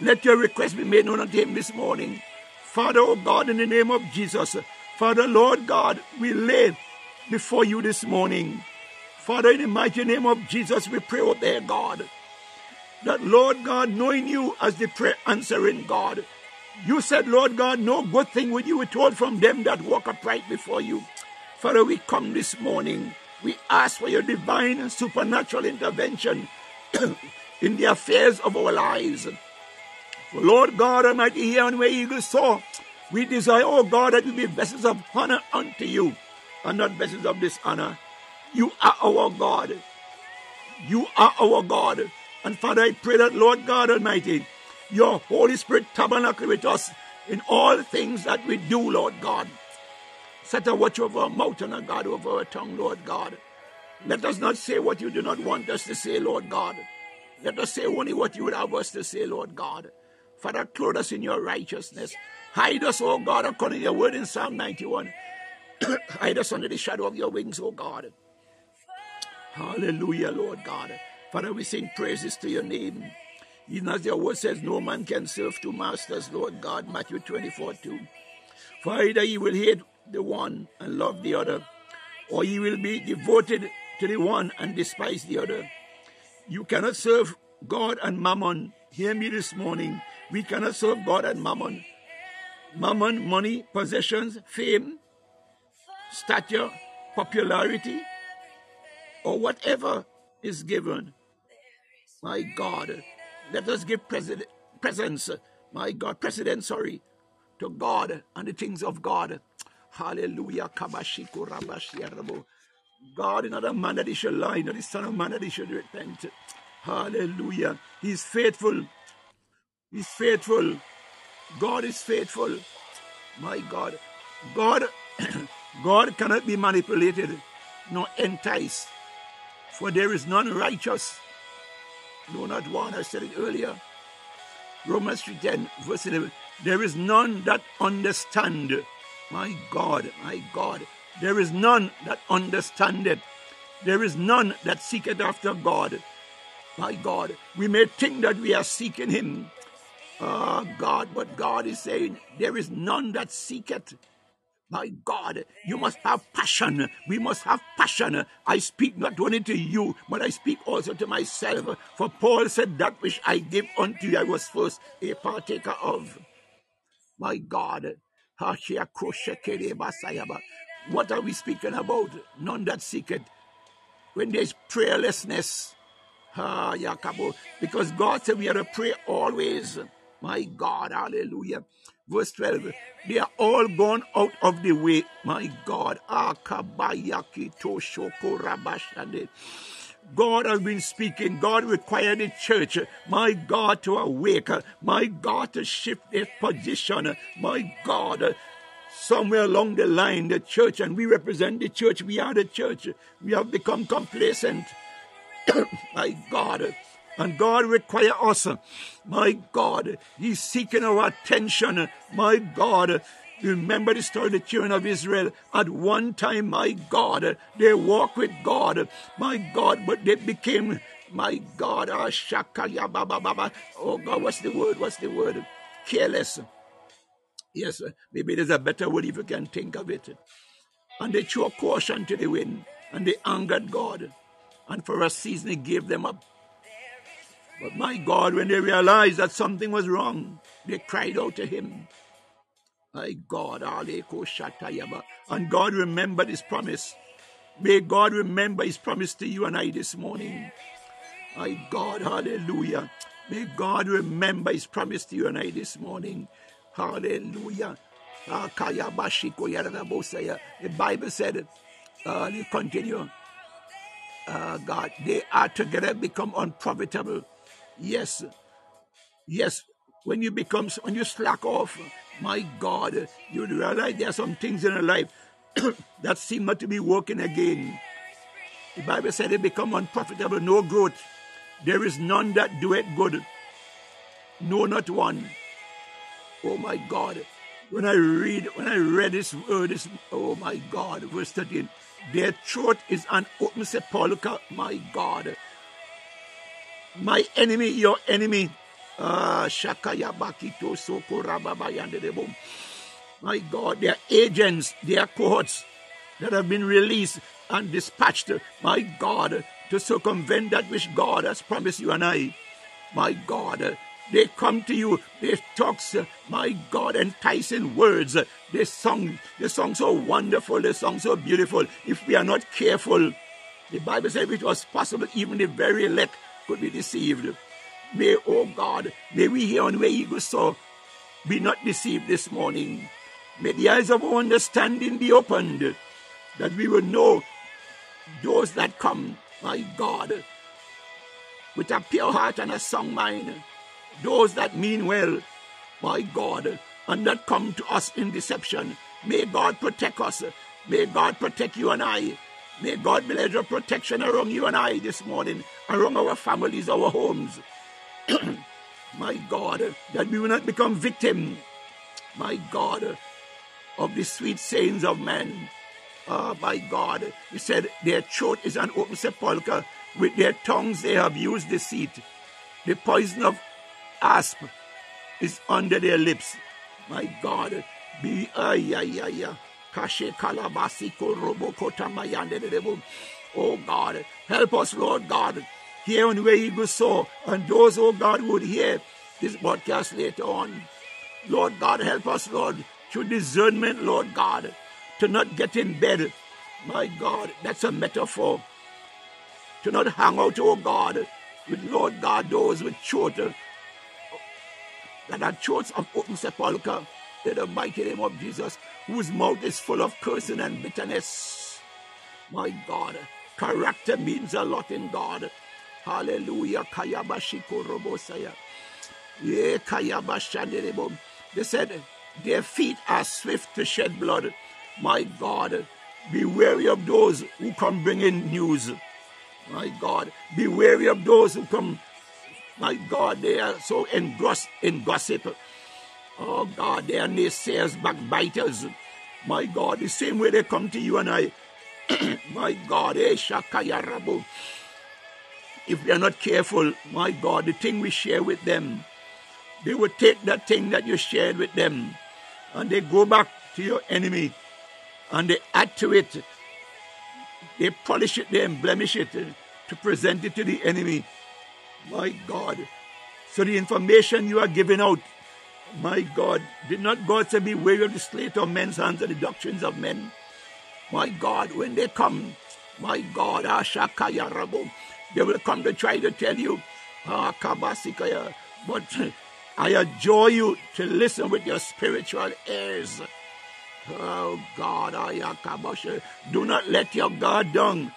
Speaker 1: Let your request be made known unto him this morning. Father, oh God, in the name of Jesus, Father, Lord God, we lay before you this morning. Father, in the mighty name of Jesus, we pray, oh there, God that, Lord God, knowing you as the prayer answering God, you said, Lord God, no good thing would you withhold from them that walk upright before you. Father, we come this morning. We ask for your divine and supernatural intervention [clears throat] in the affairs of our lives. For Lord God Almighty, here on where eagles soar, we desire, oh God, that we be vessels of honor unto you and not vessels of dishonor. You are our God. You are our God. And Father, I pray that, Lord God Almighty, your Holy Spirit tabernacle with us in all things that we do, Lord God. Set a watch over our mouth and a guard over our tongue, Lord God. Let us not say what you do not want us to say, Lord God. Let us say only what you would have us to say, Lord God. Father, clothe us in your righteousness. Hide us, O God, according to your word in Psalm 91. [coughs] Hide us under the shadow of your wings, O God. Hallelujah, Lord God. Father, we sing praises to your name. Even as your word says, no man can serve two masters, Lord God, Matthew 24 2. For either ye will hate the one and love the other, or ye will be devoted to the one and despise the other. You cannot serve God and mammon. Hear me this morning. We cannot serve God and mammon. Mammon, money, possessions, fame, stature, popularity, or whatever is given my God, let us give president, presence, my God, president, sorry, to God and the things of God. Hallelujah. God is not a man that he should lie, not the son of man that he should repent. Hallelujah. He's faithful. He's faithful. God is faithful. My God. God, [clears throat] God cannot be manipulated nor enticed. For there is none righteous, no, not one. I said it earlier. Romans 3.10, verse 11. There is none that understand. My God, my God. There is none that understandeth. There is none that seeketh after God. My God, we may think that we are seeking Him. Ah, God, but God is saying, there is none that seeketh. My God, you must have passion. We must have passion. I speak not only to you, but I speak also to myself. For Paul said, That which I give unto you, I was first a partaker of. My God. What are we speaking about? None that secret. When there's prayerlessness, ah, because God said we are to pray always. My God, hallelujah. Verse 12, they are all gone out of the way. My God. God has been speaking. God required the church, my God, to awake. My God, to shift its position. My God, somewhere along the line, the church, and we represent the church. We are the church. We have become complacent. [coughs] my God. And God require us, my God, He's seeking our attention, my God. Remember the story of the children of Israel. At one time, my God, they walked with God, my God, but they became, my God, ah, oh God, what's the word? What's the word? Careless. Yes, maybe there's a better word if you can think of it. And they threw a caution to the wind, and they angered God. And for a season, He gave them up. But my God, when they realized that something was wrong, they cried out to him. My God, and God remembered his promise. May God remember his promise to you and I this morning. My God, hallelujah. May God remember his promise to you and I this morning. Hallelujah. The Bible said, uh, you continue, uh, God, they are together become unprofitable. Yes. Yes. When you become, when you slack off, my God, you realize there are some things in your life [clears throat] that seem not to be working again. The Bible said they become unprofitable, no growth. There is none that do it good. No, not one. Oh my God. When I read, when I read this word, this, oh my God, verse 13, their throat is an open sepulchre, my God my enemy, your enemy. Ah, Shakaya Bakito Sokorababayandebom. My God, they are agents, they are cohorts that have been released and dispatched, my God, to circumvent that which God has promised you and I. My God, they come to you, they talk, my God, enticing words. They song, they song so wonderful, they song so beautiful. If we are not careful, the Bible says it was possible, even the very elect could be deceived. May, oh God, may we here on where Eagles soar be not deceived this morning. May the eyes of our understanding be opened, that we will know those that come, my God, with a pure heart and a sound mind, those that mean well, my God, and that come to us in deception. May God protect us. May God protect you and I. May God be your protection around you and I this morning, around our families, our homes. [clears throat] my God, that we will not become victim, my God, of the sweet sayings of men. Ah, my God, he said, their throat is an open sepulchre. With their tongues they have used deceit. The poison of asp is under their lips. My God, be ay ay ay. ay. Oh God, help us, Lord God. Here on where Eagles soar, and those, oh God, would hear this broadcast later on. Lord God, help us, Lord, through discernment, Lord God, to not get in bed. My God, that's a metaphor. To not hang out, oh God, with Lord God, those with children uh, that are church of open sepulchre in the mighty name of Jesus, whose mouth is full of cursing and bitterness. My God, character means a lot in God. Hallelujah. Kayabashiko Robosaya. Yeah. They said, Their feet are swift to shed blood. My God, be wary of those who come bringing news. My God, be wary of those who come. My God, they are so engrossed in gossip. Oh God, they are naysayers, backbiters. My God, the same way they come to you and I. [clears throat] my God, eh, if we are not careful, my God, the thing we share with them, they will take that thing that you shared with them and they go back to your enemy and they add to it. They polish it, they blemish it to present it to the enemy. My God. So the information you are giving out, my God, did not God say be wary of the slate of men's hands and the doctrines of men? My God, when they come, my God, Ashakaya Rabu, they will come to try to tell you, ah, Kabasikaya, but I adjure you to listen with your spiritual ears. Oh God, Ayakabasha, do not let your guard down.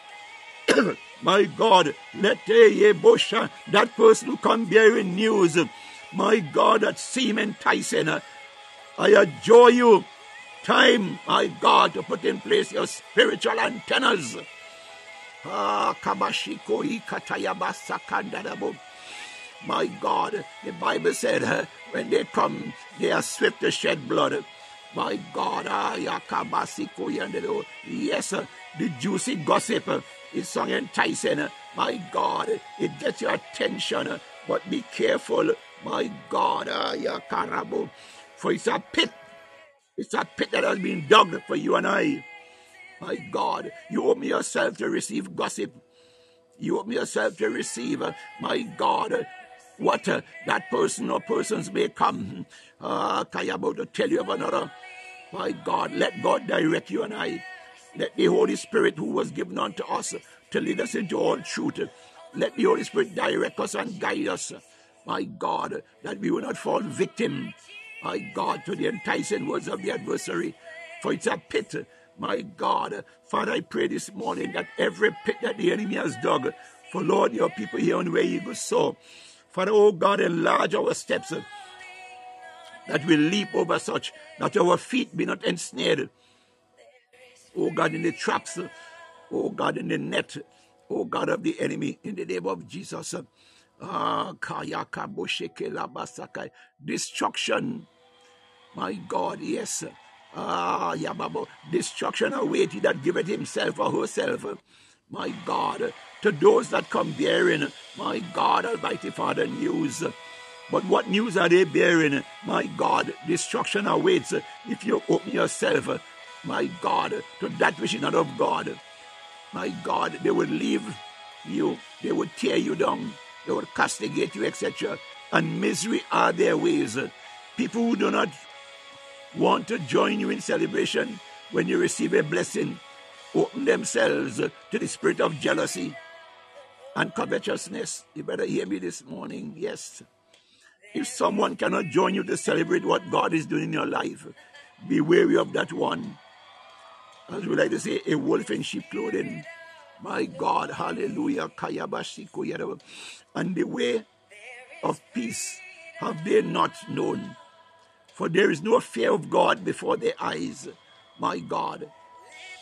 Speaker 1: [coughs] my God, let Yebosha, that person who come bearing news, my God, that seem enticing. I adjure you, time, my God, to put in place your spiritual antennas. Ah. My God, the Bible said uh, when they come, they are swift to shed blood. My God, ah, yes, uh, the juicy gossip uh, is so enticing. My God, it gets your attention, but be careful. My God, ah, for it's a pit. It's a pit that has been dug for you and I. My God, you open yourself to receive gossip. You open yourself to receive, my God, what uh, that person or persons may come. Uh, I about to tell you of another. My God, let God direct you and I. Let the Holy Spirit who was given unto us to lead us into all truth. Let the Holy Spirit direct us and guide us. My God, that we will not fall victim, my God, to the enticing words of the adversary. For it's a pit, my God. Father, I pray this morning that every pit that the enemy has dug, for Lord, your people here on where Eagles soar. Father, oh God, enlarge our steps uh, that we leap over such, that our feet be not ensnared. Oh God, in the traps, uh, oh God, in the net, oh God of the enemy, in the name of Jesus. Ah, destruction, my God, yes. Ah, Yababo, destruction awaited that giveth himself or herself, my God, to those that come bearing, my God, Almighty Father, news. But what news are they bearing? My God, destruction awaits if you open yourself, my God, to that which is not of God. My God, they will leave you, they will tear you down, they will castigate you, etc. And misery are their ways. People who do not want to join you in celebration when you receive a blessing open themselves to the spirit of jealousy and covetousness. You better hear me this morning. Yes. If someone cannot join you to celebrate what God is doing in your life, be wary of that one. As we like to say, a wolf in sheep clothing. My God, hallelujah. And the way of peace have they not known. For there is no fear of God before their eyes. My God.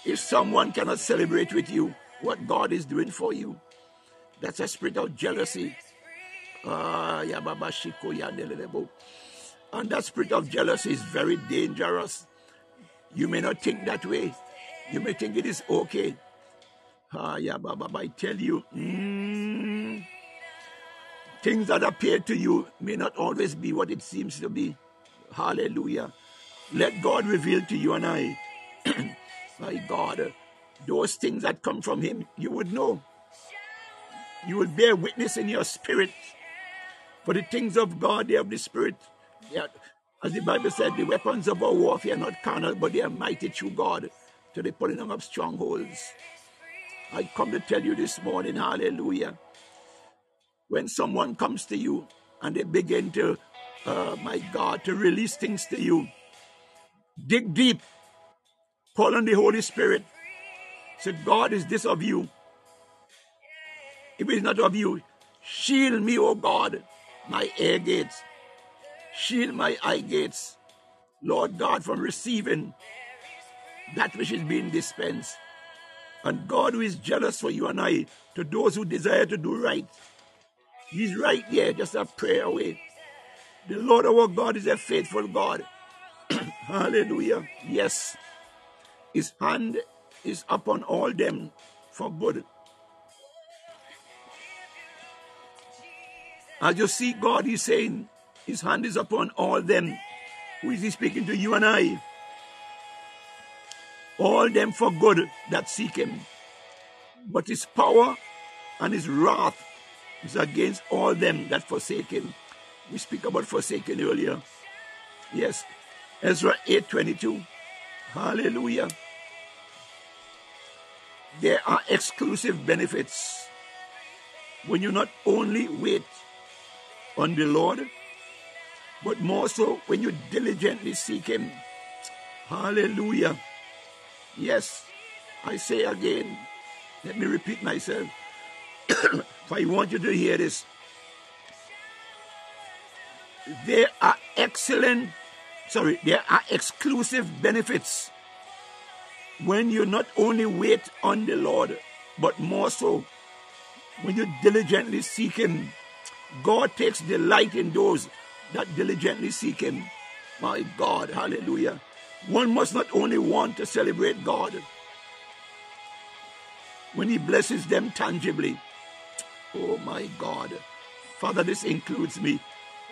Speaker 1: If someone cannot celebrate with you what God is doing for you, that's a spirit of jealousy. Uh, and that spirit of jealousy is very dangerous. You may not think that way. You may think it is okay. Uh, yeah, I tell you, mm, things that appear to you may not always be what it seems to be. Hallelujah. Let God reveal to you and I, [clears throat] my God, those things that come from Him, you would know. You will bear witness in your spirit. For the things of God, they have the spirit. Are, as the Bible said, the weapons of our warfare are not carnal, but they are mighty through God to the pulling down of strongholds. I come to tell you this morning, hallelujah. When someone comes to you and they begin to, uh, my God, to release things to you, dig deep, call on the Holy Spirit. Say, God, is this of you? If it is not of you, shield me, O God, my ear gates. Shield my eye gates, Lord God, from receiving that which is being dispensed. And God who is jealous for you and I, to those who desire to do right. He's right there, just a prayer away. The Lord our God is a faithful God. [clears throat] Hallelujah. Yes. His hand is upon all them for good. As you see, God is saying, His hand is upon all them. Who is He speaking to you and I? all them for good that seek him. But his power and his wrath is against all them that forsake him. We speak about forsaken earlier. Yes. Ezra 8:22. Hallelujah. There are exclusive benefits when you not only wait on the Lord, but more so when you diligently seek Him. Hallelujah. Yes, I say again, let me repeat myself. [coughs] if I want you to hear this, there are excellent, sorry, there are exclusive benefits when you not only wait on the Lord, but more so when you diligently seek Him. God takes delight in those that diligently seek Him. My God, hallelujah. One must not only want to celebrate God when He blesses them tangibly. Oh my God. Father, this includes me.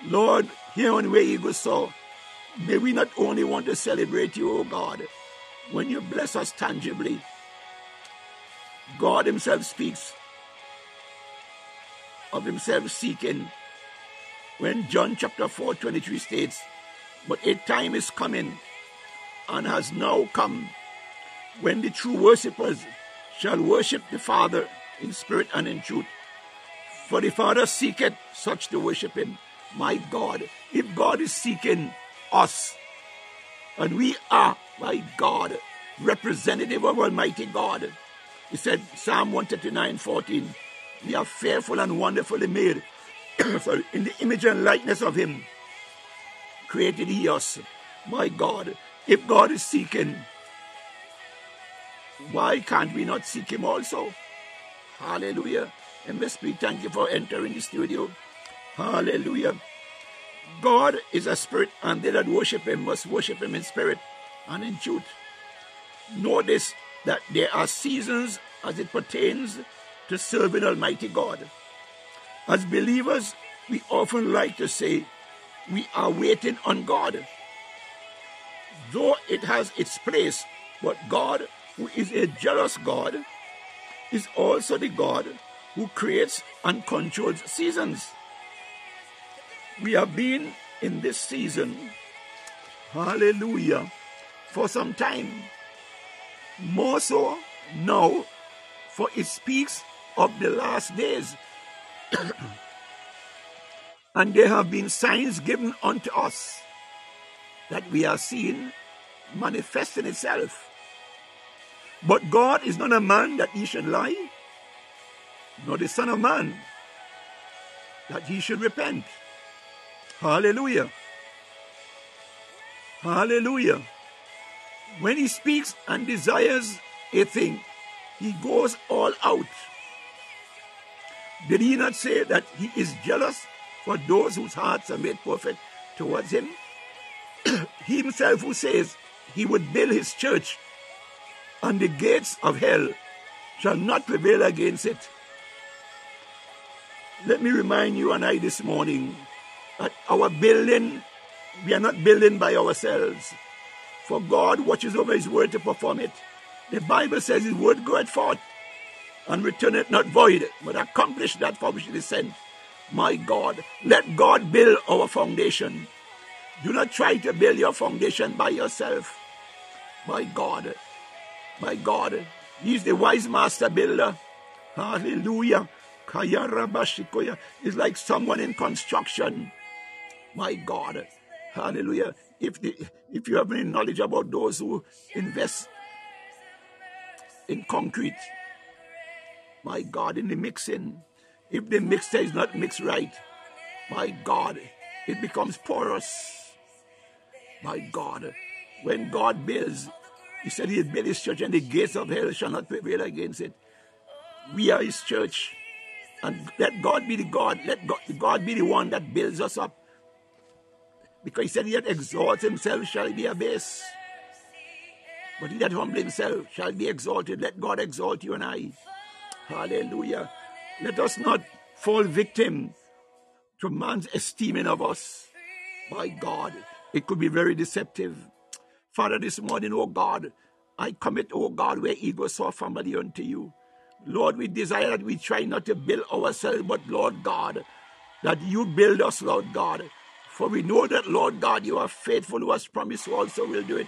Speaker 1: Lord, here on Where Eagles Soar, may we not only want to celebrate you, oh God, when you bless us tangibly. God Himself speaks of Himself seeking when John chapter 4 23 states, But a time is coming and has now come when the true worshippers shall worship the Father in spirit and in truth. For the Father seeketh such to worship Him. My God, if God is seeking us, and we are, my God, representative of Almighty God. He said, Psalm 139 14, we are fearful and wonderfully made. [coughs] Sorry, in the image and likeness of Him created He us. My God, if God is seeking, why can't we not seek Him also? Hallelujah. We thank you for entering the studio. Hallelujah. God is a spirit, and they that worship Him must worship Him in spirit and in truth. Notice that there are seasons as it pertains to serving Almighty God. As believers, we often like to say we are waiting on God. Though it has its place, but God, who is a jealous God, is also the God who creates and controls seasons. We have been in this season, hallelujah, for some time. More so now, for it speaks of the last days. [coughs] and there have been signs given unto us that we are seeing manifesting itself. But God is not a man that he should lie, nor the Son of Man that he should repent. Hallelujah. Hallelujah. When he speaks and desires a thing, he goes all out. Did he not say that he is jealous for those whose hearts are made perfect towards him? [clears throat] he himself who says he would build his church and the gates of hell shall not prevail against it. Let me remind you and I this morning our building, we are not building by ourselves. For God watches over his word to perform it. The Bible says his word goeth forth and returneth not void, but accomplish that for which it is sent. My God, let God build our foundation. Do not try to build your foundation by yourself. My God, my God, He's the wise master builder. Hallelujah. It's like someone in construction. My God. Hallelujah. If the, if you have any knowledge about those who invest in concrete, my God, in the mixing, if the mixture is not mixed right, my God, it becomes porous. My God, when God builds, He said He'll build His church, and the gates of hell shall not prevail against it. We are His church, and let God be the God. Let God, God be the one that builds us up. Because He said, He that exalts Himself shall be abased. But he that humble himself shall be exalted. Let God exalt you and I. Hallelujah. Let us not fall victim to man's esteeming of us. By God, it could be very deceptive. Father, this morning, oh God, I commit, oh God, where Eagles soar family unto you. Lord, we desire that we try not to build ourselves, but Lord God, that you build us, Lord God. For we know that, Lord God, you are faithful who has promised also will do it.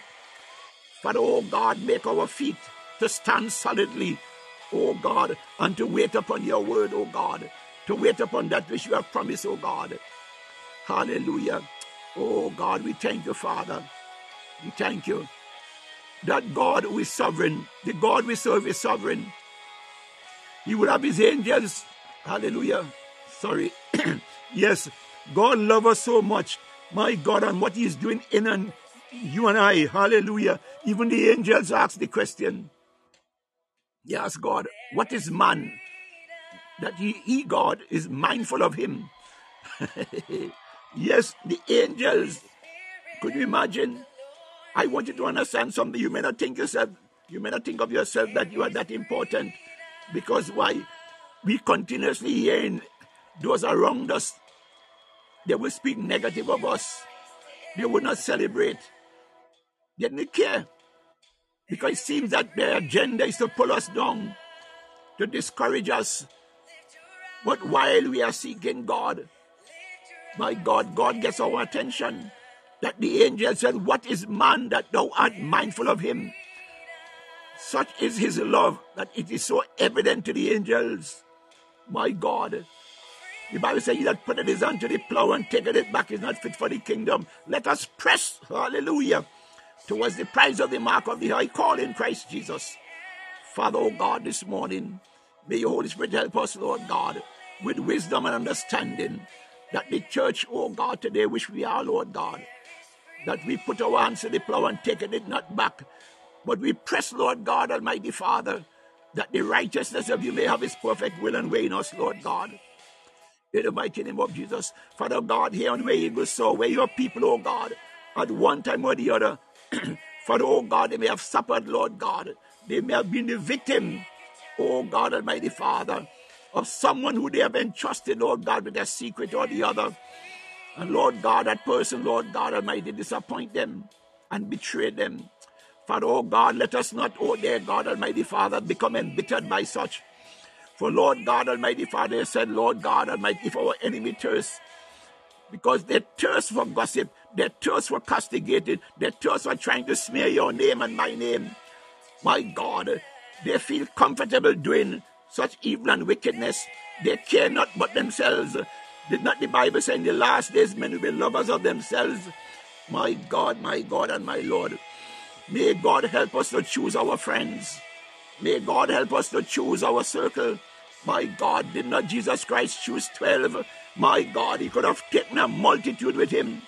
Speaker 1: Father, oh God, make our feet to stand solidly, oh God, and to wait upon your word, oh God, to wait upon that which you have promised, oh God. Hallelujah. Oh God, we thank you, Father. We thank you that God who is sovereign, the God we serve is sovereign. He will have his angels. Hallelujah. Sorry. [clears throat] yes, God loves us so much. My God, and what He is doing in and you and I. Hallelujah. Even the angels ask the question. Yes, God, what is man? That he, he, God, is mindful of him. [laughs] yes, the angels. Could you imagine? I want you to understand something. You may not think yourself, you may not think of yourself that you are that important. Because why? We continuously hearing those around us, they will speak negative of us. They will not celebrate. They don't care. Because it seems that their agenda is to pull us down, to discourage us. But while we are seeking God, my God, God gets our attention. That the angel said, What is man that thou art mindful of him? Such is his love that it is so evident to the angels. My God. The Bible says, He that his hand to the plow and taketh it back is not fit for the kingdom. Let us press, hallelujah, towards the prize of the mark of the high call in Christ Jesus. Father, oh God, this morning, may your Holy Spirit help us, Lord God, with wisdom and understanding that the church, oh God, today, which we are, Lord God, that we put our hands to the plow and take it not back, but we press, Lord God, Almighty Father, that the righteousness of you may have his perfect will and way in us, Lord God. In the mighty name of Jesus, Father God, here on where go, so where your people, oh God, at one time or the other, [clears throat] Father, oh God, they may have suffered, Lord God. They may have been the victim, oh God, Almighty Father, of someone who they have entrusted, Lord God, with their secret or the other. And Lord God, that person, Lord God Almighty, disappoint them and betray them. Father, oh God, let us not, oh dear God Almighty Father, become embittered by such. For Lord God Almighty Father said, Lord God Almighty, if our enemy thirst, because they thirst for gossip, they thirst for castigated, they thirst for trying to smear your name and my name. My God, they feel comfortable doing such evil and wickedness. They care not but themselves. Did not the Bible say in the last days men will be lovers of themselves? My God, my God, and my Lord. May God help us to choose our friends. May God help us to choose our circle. My God, did not Jesus Christ choose 12? My God, he could have taken a multitude with him.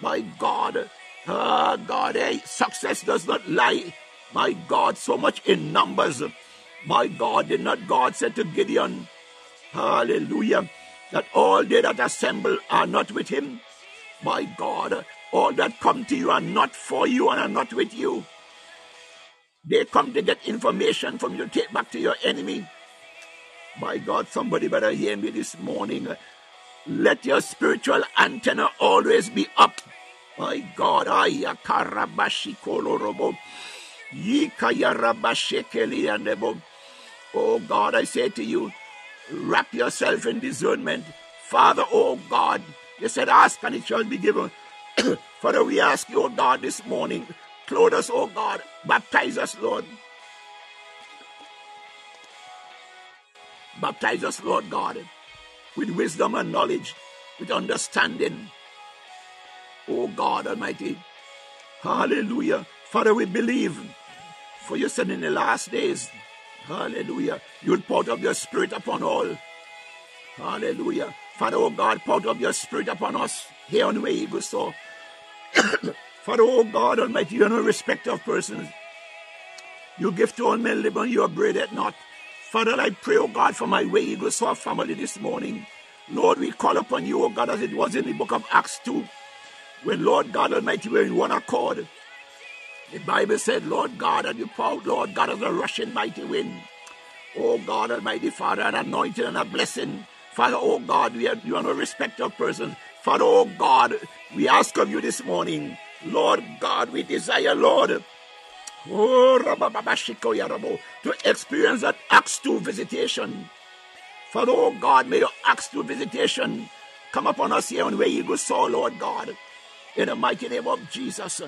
Speaker 1: My God, ah, God, hey, success does not lie. My God, so much in numbers. My God, did not God say to Gideon, Hallelujah, that all they that assemble are not with him? My God, all that come to you are not for you and are not with you. They come to get information from you, take back to your enemy. My God, somebody better hear me this morning. Let your spiritual antenna always be up. My God, aya karabashi kolorobo. Yikaya rabashekeli andebo. Oh God, I say to you, wrap yourself in discernment. Father, oh God, you said, ask and it shall be given. [coughs] Father, we ask you, oh God, this morning, clothe us, oh God, baptize us, Lord. Baptize us, Lord God, with wisdom and knowledge, with understanding. Oh God Almighty. Hallelujah. Father, we believe. For you said in the last days, hallelujah, you'll pour out your spirit upon all. Hallelujah. Father, oh God, pour out your spirit upon us here on the way you so. Father, oh God Almighty, you are no respecter of persons. You give to all men and you upbraid it not. Father, I pray, oh God, for my way Eagle Soar family this morning. Lord, we call upon you, oh God, as it was in the book of Acts 2, when Lord God Almighty were in one accord. The Bible said, Lord God, and you poured, Lord God, as a rushing mighty wind. Oh God Almighty Father, an anointing and a blessing. Father, oh God, we are, you are no respect of persons. Father, oh God, we ask of you this morning, Lord God, we desire, Lord, Oh, to experience that Acts 2 visitation. For oh God, may your Acts 2 visitation come upon us here on where you go, so Lord God. In the mighty name of Jesus.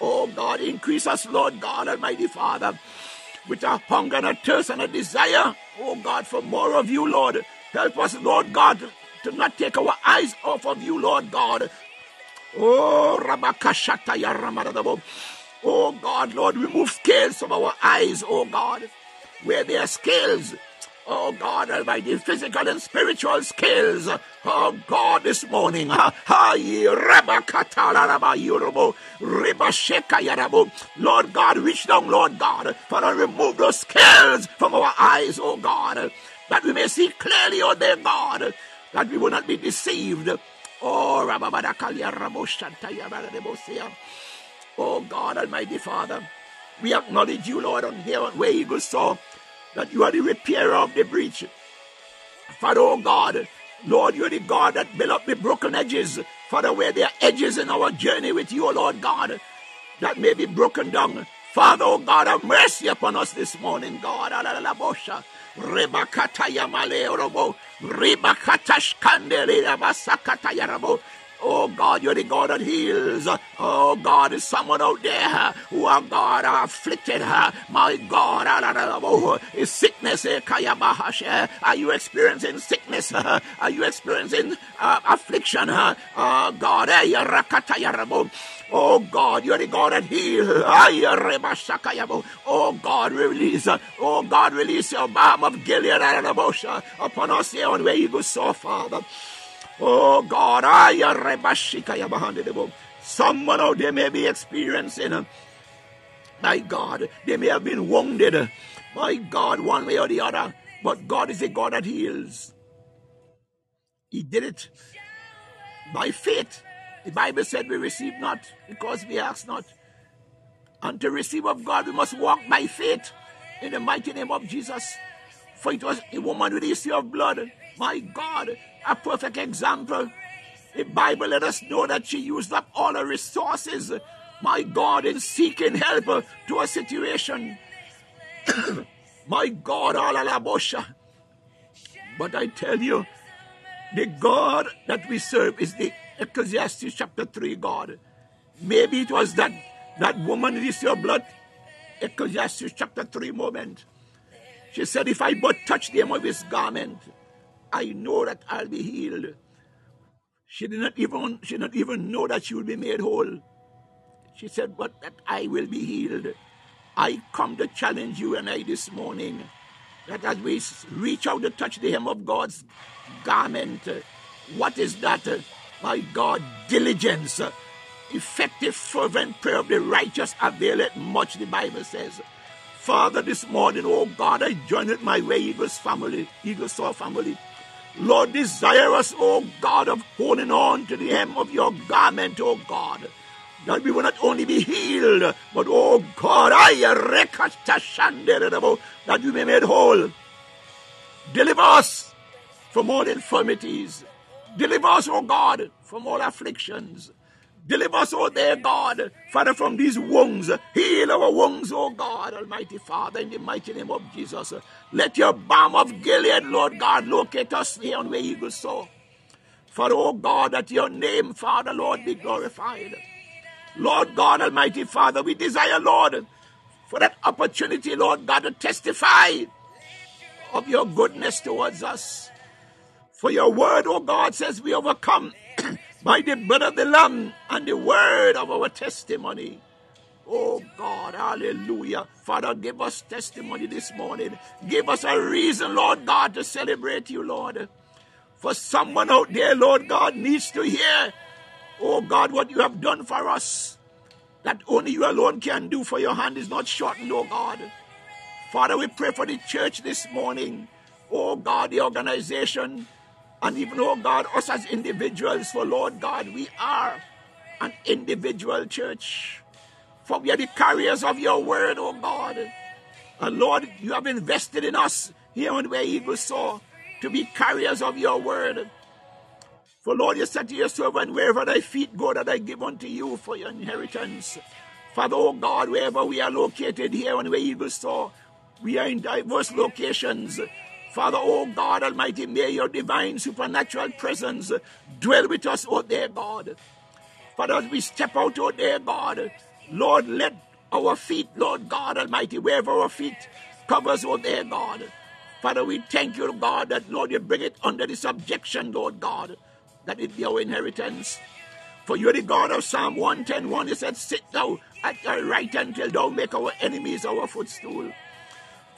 Speaker 1: Oh God, increase us, Lord God, Almighty Father, with a hunger and a thirst and a desire, oh God, for more of you, Lord. Help us, Lord God, to not take our eyes off of you, Lord God. Oh. Oh God, Lord, remove scales from our eyes, oh God, where there are scales. Oh God Almighty, physical and spiritual scales. Oh God, this morning. Lord God, reach down, Lord God, for to remove those scales from our eyes, oh God, that we may see clearly, oh dear God, that we will not be deceived. Oh, Oh God, Almighty Father, we acknowledge you, Lord, on here where Eagles soar that you are the repairer of the breach. Father, oh God, Lord, you're the God that build up the broken edges. Father, where there are edges in our journey with you, Lord God, that may be broken down. Father, oh God, have mercy upon us this morning, God. Rebakata yamale orobo, rebakata shkandele yabasakata yarabo. Oh God, you're the God that heals. Oh God, is someone out there who are God are afflicted. My God, is sickness. Eh, eh? Are you experiencing sickness? Are you experiencing uh, affliction? Oh God, eh, Oh God, you're the God that heals. Oh God, release. Oh God, release your balm of Gilead upon us here on where you go so, Father. Oh God, I someone out there may be experiencing, uh, my God, they may have been wounded, uh, my God, one way or the other, but God is a God that heals. He did it by faith. The Bible said we receive not because we ask not. And to receive of God, we must walk by faith in the mighty name of Jesus. For it was a woman with the issue of blood. My God, a perfect example. The Bible let us know that she used up all her resources, my God, in seeking help to a situation. [coughs] my God, all alabosha. But I tell you, the God that we serve is the Ecclesiastes chapter 3 God. Maybe it was that, that woman with your blood, Ecclesiastes chapter 3 moment. She said, If I but touch the hem of his garment, I know that I'll be healed. She did not even she did not even know that she would be made whole. She said, But that I will be healed. I come to challenge you and I this morning that as we reach out to touch the hem of God's garment, what is that? My God, diligence, effective, fervent prayer of the righteous availeth much, the Bible says. Father, this morning, oh God, I join with my way Eagles family, Eagles Soar family. Lord, desire us, oh God, of holding on to the hem of your garment, O God. That we will not only be healed, but O God, that we may be made whole. Deliver us from all infirmities. Deliver us, O God, from all afflictions. Deliver us, oh dear God, Father, from these wounds. Heal our wounds, oh God, Almighty Father, in the mighty name of Jesus. Let your balm of Gilead, Lord God, locate us here on where eagles soar. For, oh God, that your name, Father, Lord, be glorified. Lord God, Almighty Father, we desire, Lord, for that opportunity, Lord God, to testify of your goodness towards us. For your word, oh God, says we overcome by the blood of the Lamb and the word of our testimony. Oh God, hallelujah. Father, give us testimony this morning. Give us a reason, Lord God, to celebrate you, Lord. For someone out there, Lord God, needs to hear, oh God, what you have done for us. That only you alone can do, for your hand is not shortened, oh God. Father, we pray for the church this morning. Oh God, the organization, and even, oh God, us as individuals, for Lord God, we are an individual church. For we are the carriers of your word, oh God. And Lord, you have invested in us here on where eagles soar to be carriers of your word. For Lord, you said to your servant, wherever thy feet go, that I give unto you for your inheritance. Father, oh God, wherever we are located here on where Eagles Soar, we are in diverse locations. Father, oh God Almighty, may your divine supernatural presence dwell with us, oh dear God. Father, as we step out, oh dear God, Lord, let our feet, Lord God Almighty, wherever our feet covers, oh dear God. Father, we thank you, God, that, Lord, you bring it under the subjection, Lord God, that it be our inheritance. For you are the God of Psalm 110 1. You said, Sit thou at thy right hand until thou make our enemies our footstool.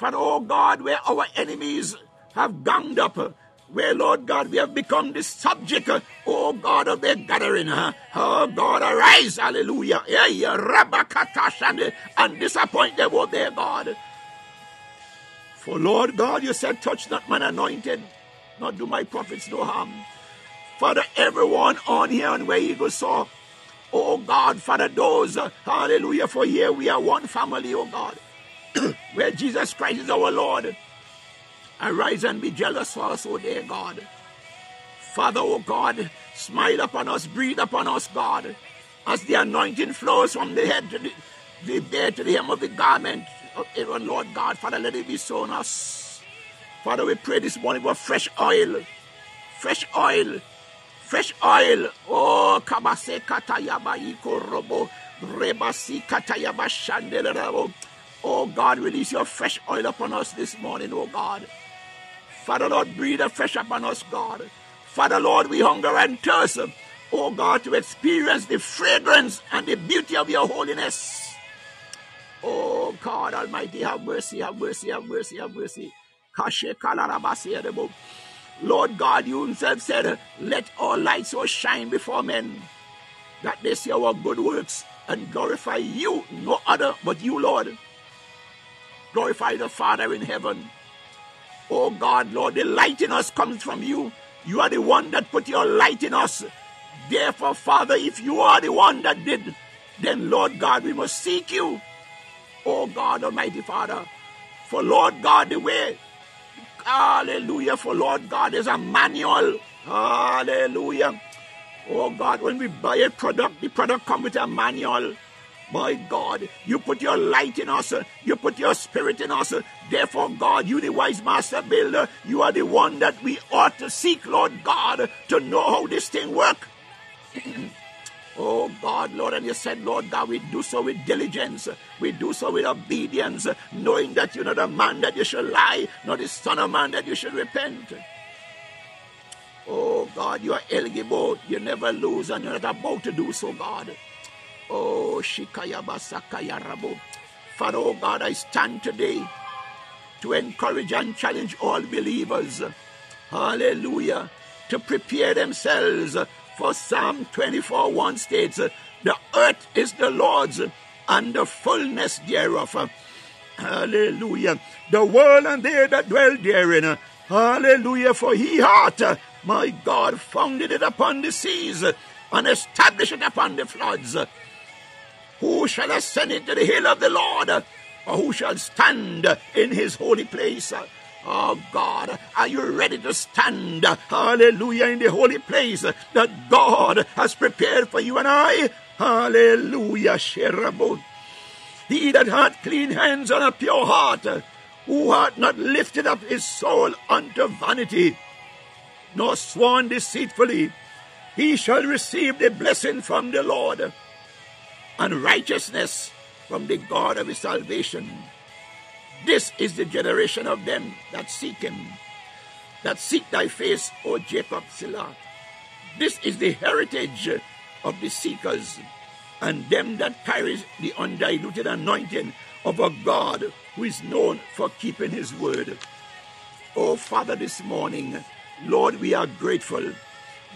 Speaker 1: Father, oh God, where our enemies have ganged up, where, Lord God, we have become the subject, oh God, of their gathering. Oh God, arise, hallelujah. Eh, and disappoint them, oh their God. For Lord God, you said, touch not man anointed, not do my prophets no harm. Father, everyone on here and where Eagles Soar, oh God, Father, those, hallelujah, for here we are one family, oh God, [coughs] where Jesus Christ is our Lord. Arise and be jealous for us, O dear God. Father, O God, smile upon us, breathe upon us, God, as the anointing flows from the head to the, the to the hem of the garment of Aaron, Lord God. Father, let it be so on us. Father, we pray this morning for fresh oil, fresh oil, fresh oil. Oh, kabase katayaba ikorobo, rebasi katayaba shandelerabo. Oh God, release your fresh oil upon us this morning, oh God. Father Lord, breathe afresh upon us, God. Father Lord, we hunger and thirst, oh God, to experience the fragrance and the beauty of your holiness. Oh God Almighty, have mercy, have mercy, have mercy, have mercy. Lord God, you himself said, Let our light so shine before men that they see our good works and glorify you, no other but you, Lord. Glorify the Father in heaven. Oh God, Lord, the light in us comes from you. You are the one that put your light in us. Therefore, Father, if you are the one that did, then Lord God, we must seek you. Oh God, Almighty Father, for Lord God, the way, hallelujah, for Lord God is a manual. Hallelujah. Oh God, when we buy a product, the product comes with a manual. My God, you put your light in us, you put your spirit in us. Therefore, God, you the wise master builder, you are the one that we ought to seek, Lord God, to know how this thing work. [clears throat] oh God, Lord, and you said, Lord God, we do so with diligence, we do so with obedience, knowing that you're not a man that you should lie, not the son of man that you should repent. Oh God, you are eligible, you never lose, and you're not about to do so, God. Oh, Shikaya Basakaya Rabu. Father, oh God, I stand today to encourage and challenge all believers. Hallelujah. To prepare themselves for Psalm 24 1 states, The earth is the Lord's and the fullness thereof. Hallelujah. The world and they that dwell therein. Hallelujah. For he hath, my God, founded it upon the seas and established it upon the floods. Who shall ascend into the hill of the Lord? Or who shall stand in his holy place? Oh God, are you ready to stand? Hallelujah, in the holy place that God has prepared for you and I. Hallelujah, Sherabot. He that hath clean hands and a pure heart, who hath not lifted up his soul unto vanity, nor sworn deceitfully, he shall receive the blessing from the Lord and righteousness from the God of his salvation. This is the generation of them that seek him, that seek thy face, O Jacob Selah. This is the heritage of the seekers and them that carries the undiluted anointing of a God who is known for keeping his word. Oh, Father, this morning, Lord, we are grateful.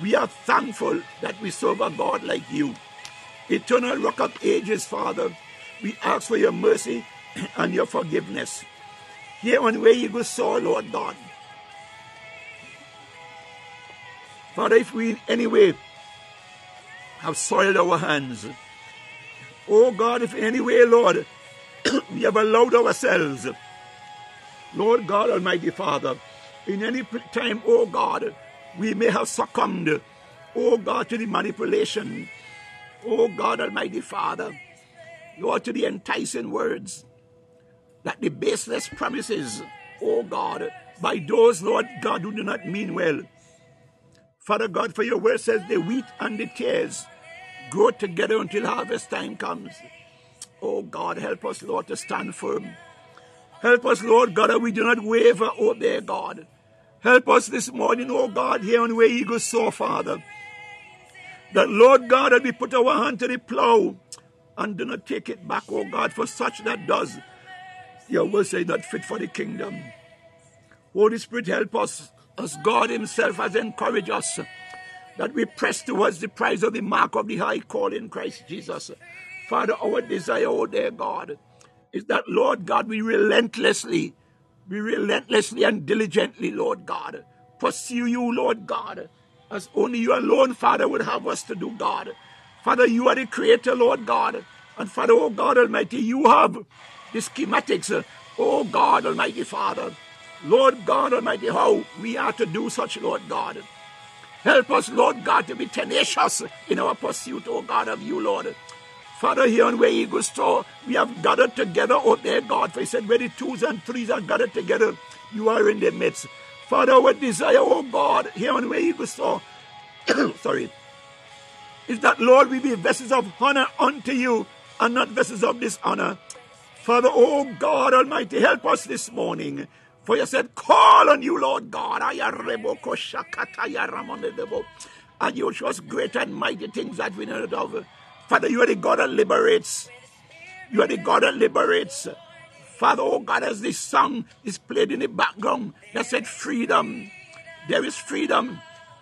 Speaker 1: We are thankful that we serve a God like you. Eternal rock of ages, Father, we ask for your mercy [clears throat] and your forgiveness. Here on where Eagles soar, Lord God. Father, if we in any way have soiled our hands, oh God, if in any way, Lord, [clears throat] we have allowed ourselves, Lord God Almighty Father, in any time, oh God, we may have succumbed, oh God, to the manipulation Oh God Almighty Father, Lord, to the enticing words, that the baseless promises, oh God, by those, Lord God, who do not mean well. Father God, for your word says the wheat and the tares grow together until harvest time comes. Oh God, help us, Lord, to stand firm. Help us, Lord God, that we do not waver, oh dear God. Help us this morning, oh God, here on where Eagles Soar, Father. That, Lord God, that we put our hand to the plow and do not take it back, oh God, for such that does. Your word say not fit for the kingdom. Holy Spirit, help us, as God Himself has encouraged us, that we press towards the prize of the mark of the high call in Christ Jesus. Father, our desire, oh dear God, is that, Lord God, we relentlessly, we relentlessly and diligently, Lord God, pursue you, Lord God, as only you alone, Father, would have us to do, God. Father, you are the creator, Lord God. And Father, oh God Almighty, you have the schematics, oh God Almighty Father. Lord God Almighty, how we are to do such, Lord God. Help us, Lord God, to be tenacious in our pursuit, oh God, of you, Lord. Father, here on where Eagles Soar, we have gathered together, oh dear God. For he said, where the twos and threes are gathered together, you are in the midst. Father, our desire, oh God, here on where Eagles Soar, [coughs] sorry, is that, Lord, we be vessels of honor unto you and not vessels of dishonor. Father, oh God Almighty, help us this morning. For you said, call on you, Lord God. And you show us great and mighty things that we know of. Father, you are the God that liberates. You are the God that liberates. Father, oh God, as this song is played in the background, that said freedom. There is freedom.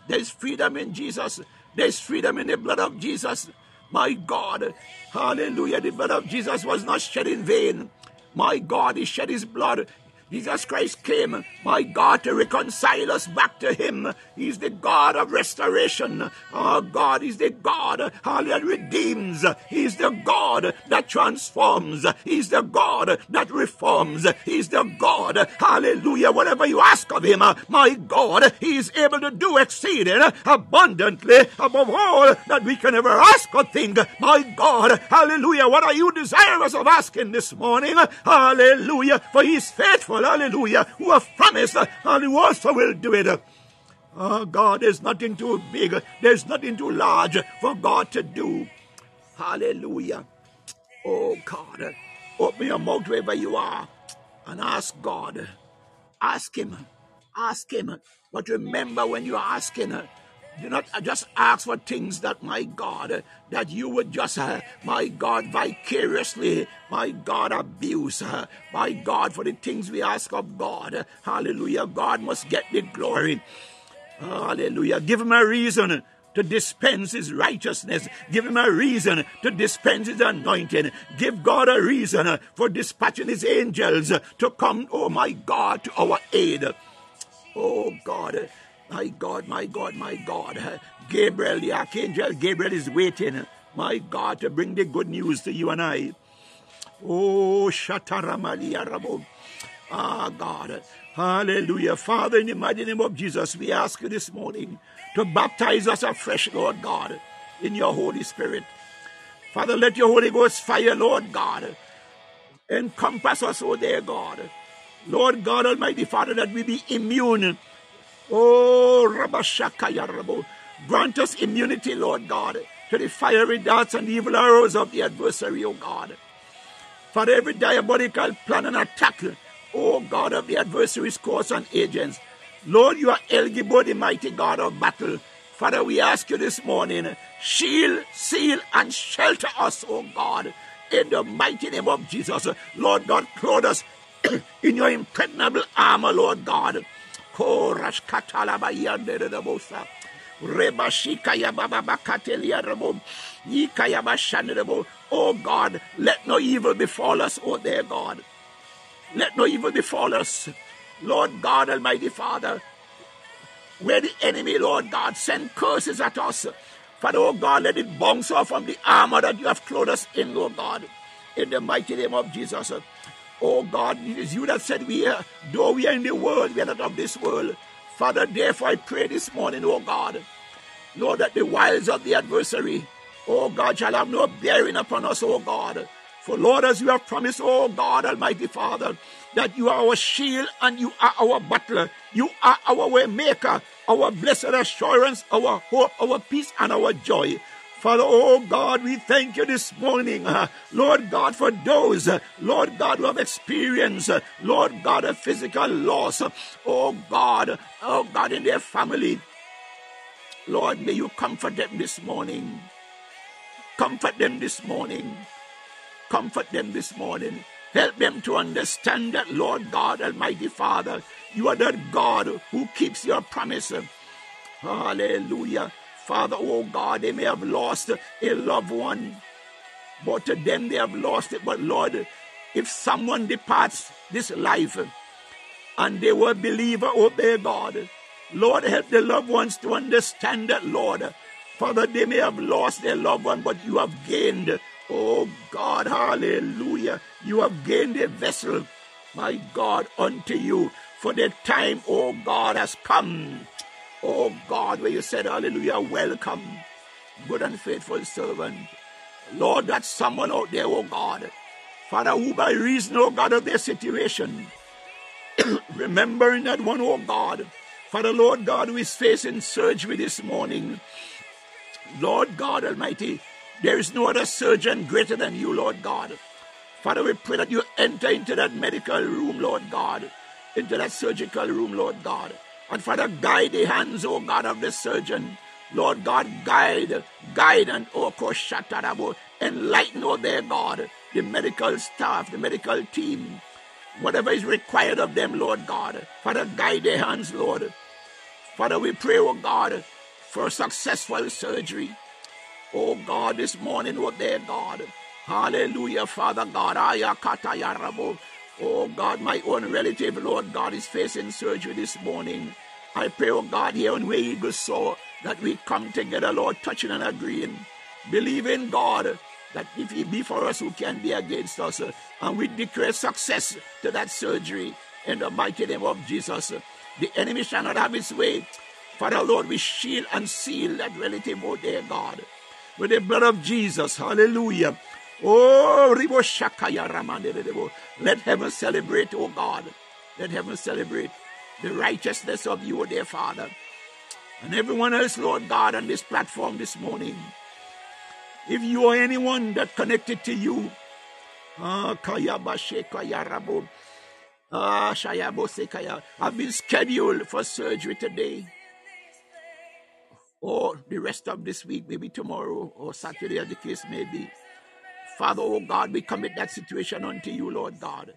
Speaker 1: There is freedom in Jesus. There is freedom in the blood of Jesus. My God, hallelujah. The blood of Jesus was not shed in vain. My God, He shed His blood Jesus Christ came, my God, to reconcile us back to Him. He's the God of restoration. Our God is the God that redeems. He's the God that transforms. He's the God that reforms. He's the God, hallelujah, whatever you ask of Him, my God, He is able to do exceeding abundantly above all that we can ever ask or think. My God, hallelujah, what are you desirous of asking this morning? Hallelujah, for He's faithful hallelujah, who have promised, uh, and who also will do it. Oh God, there's nothing too big, there's nothing too large for God to do. Hallelujah. Oh God, open your mouth wherever you are and ask God. Ask Him. Ask Him. But remember when you're asking, do not just ask for things that, my God, that you would just, uh, my God, vicariously, my God, abuse, uh, my God, for the things we ask of God. Hallelujah. God must get the glory. Hallelujah. Give him a reason to dispense his righteousness. Give him a reason to dispense his anointing. Give God a reason for dispatching his angels to come, oh my God, to our aid. Oh God. My God, my God, my God. Gabriel, the archangel Gabriel is waiting, my God, to bring the good news to you and I. Oh, Shataramalia Rabo. Ah, God. Hallelujah. Father, in the mighty name of Jesus, we ask you this morning to baptize us afresh, Lord God, in your Holy Spirit. Father, let your Holy Ghost fire, Lord God, encompass us, oh dear God. Lord God Almighty, Father, that we be immune Oh, Rabashakaya. Grant us immunity, Lord God, to the fiery darts and evil arrows of the adversary, oh God. For every diabolical plan and attack, oh God of the adversary's course and agents. Lord, you are El Gibor, the mighty God of battle. Father, we ask you this morning, shield, seal, and shelter us, oh God, in the mighty name of Jesus. Lord God, clothe us [clears throat] in your impregnable armor, Lord God. Yandere de bosa. Rebashika rebo. Yika. Oh God, let no evil befall us, oh dear God. Let no evil befall us. Lord God, Almighty Father, where the enemy, Lord God, send curses at us. Father, oh God, let it bounce off from the armor that you have clothed us in, Lord God. In the mighty name of Jesus. Oh God, it is you that said we are, though we are in the world, we are not of this world. Father, therefore I pray this morning, oh God, Lord, that the wiles of the adversary, oh God, shall have no bearing upon us, oh God. For Lord, as you have promised, oh God, Almighty Father, that you are our shield and you are our buckler. You are our way maker, our blessed assurance, our hope, our peace, and our joy. Father, oh God, we thank you this morning, uh, Lord God, for those, uh, Lord God, who have experienced, uh, Lord God, a physical loss, oh God, oh God, in their family. Lord, may you comfort them this morning. Comfort them this morning. Comfort them this morning. Help them to understand that, Lord God, Almighty Father, you are the God who keeps your promise. Hallelujah. Father, oh God, they may have lost a loved one, but to them they have lost it. But Lord, if someone departs this life and they were a believer, oh, obey God. Lord, help the loved ones to understand that, Lord. Father, they may have lost their loved one, but you have gained. Oh God, hallelujah. You have gained a vessel, my God, unto you. For the time, oh God, has come Oh God, where you said, Hallelujah, welcome, good and faithful servant. Lord, that's someone out there, oh God. Father, who by reason, oh God, of their situation, [clears throat] remembering that one, oh God, Father, Lord God, who is facing surgery this morning. Lord God Almighty, there is no other surgeon greater than you, Lord God. Father, we pray that you enter into that medical room, Lord God, into that surgical room, Lord God. And Father, guide the hands, oh God, of the surgeon. Lord God, guide, guide, and oh, Koshatarabo, enlighten, oh their God, the medical staff, the medical team, whatever is required of them, Lord God. Father, guide their hands, Lord. Father, we pray, oh God, for a successful surgery. Oh God, this morning, oh their God. Hallelujah, Father God. Ayakata Yarabo. Oh God, my own relative, Lord God, is facing surgery this morning. I pray, oh God, here on Way Eagle Soar, that we come together, Lord, touching and agreeing, believing God that if He be for us, who can be against us? And we declare success to that surgery in the mighty name of Jesus. The enemy shall not have his way. Father, Lord, we shield and seal that relative, oh dear God, with the blood of Jesus. Hallelujah. Oh, let heaven celebrate, oh God. Let heaven celebrate the righteousness of you, dear Father. And everyone else, Lord God, on this platform this morning. If you or anyone that connected to you, ah have been scheduled for surgery today or the rest of this week, maybe tomorrow or Saturday, as the case may be. Father, oh God, we commit that situation unto you, Lord God.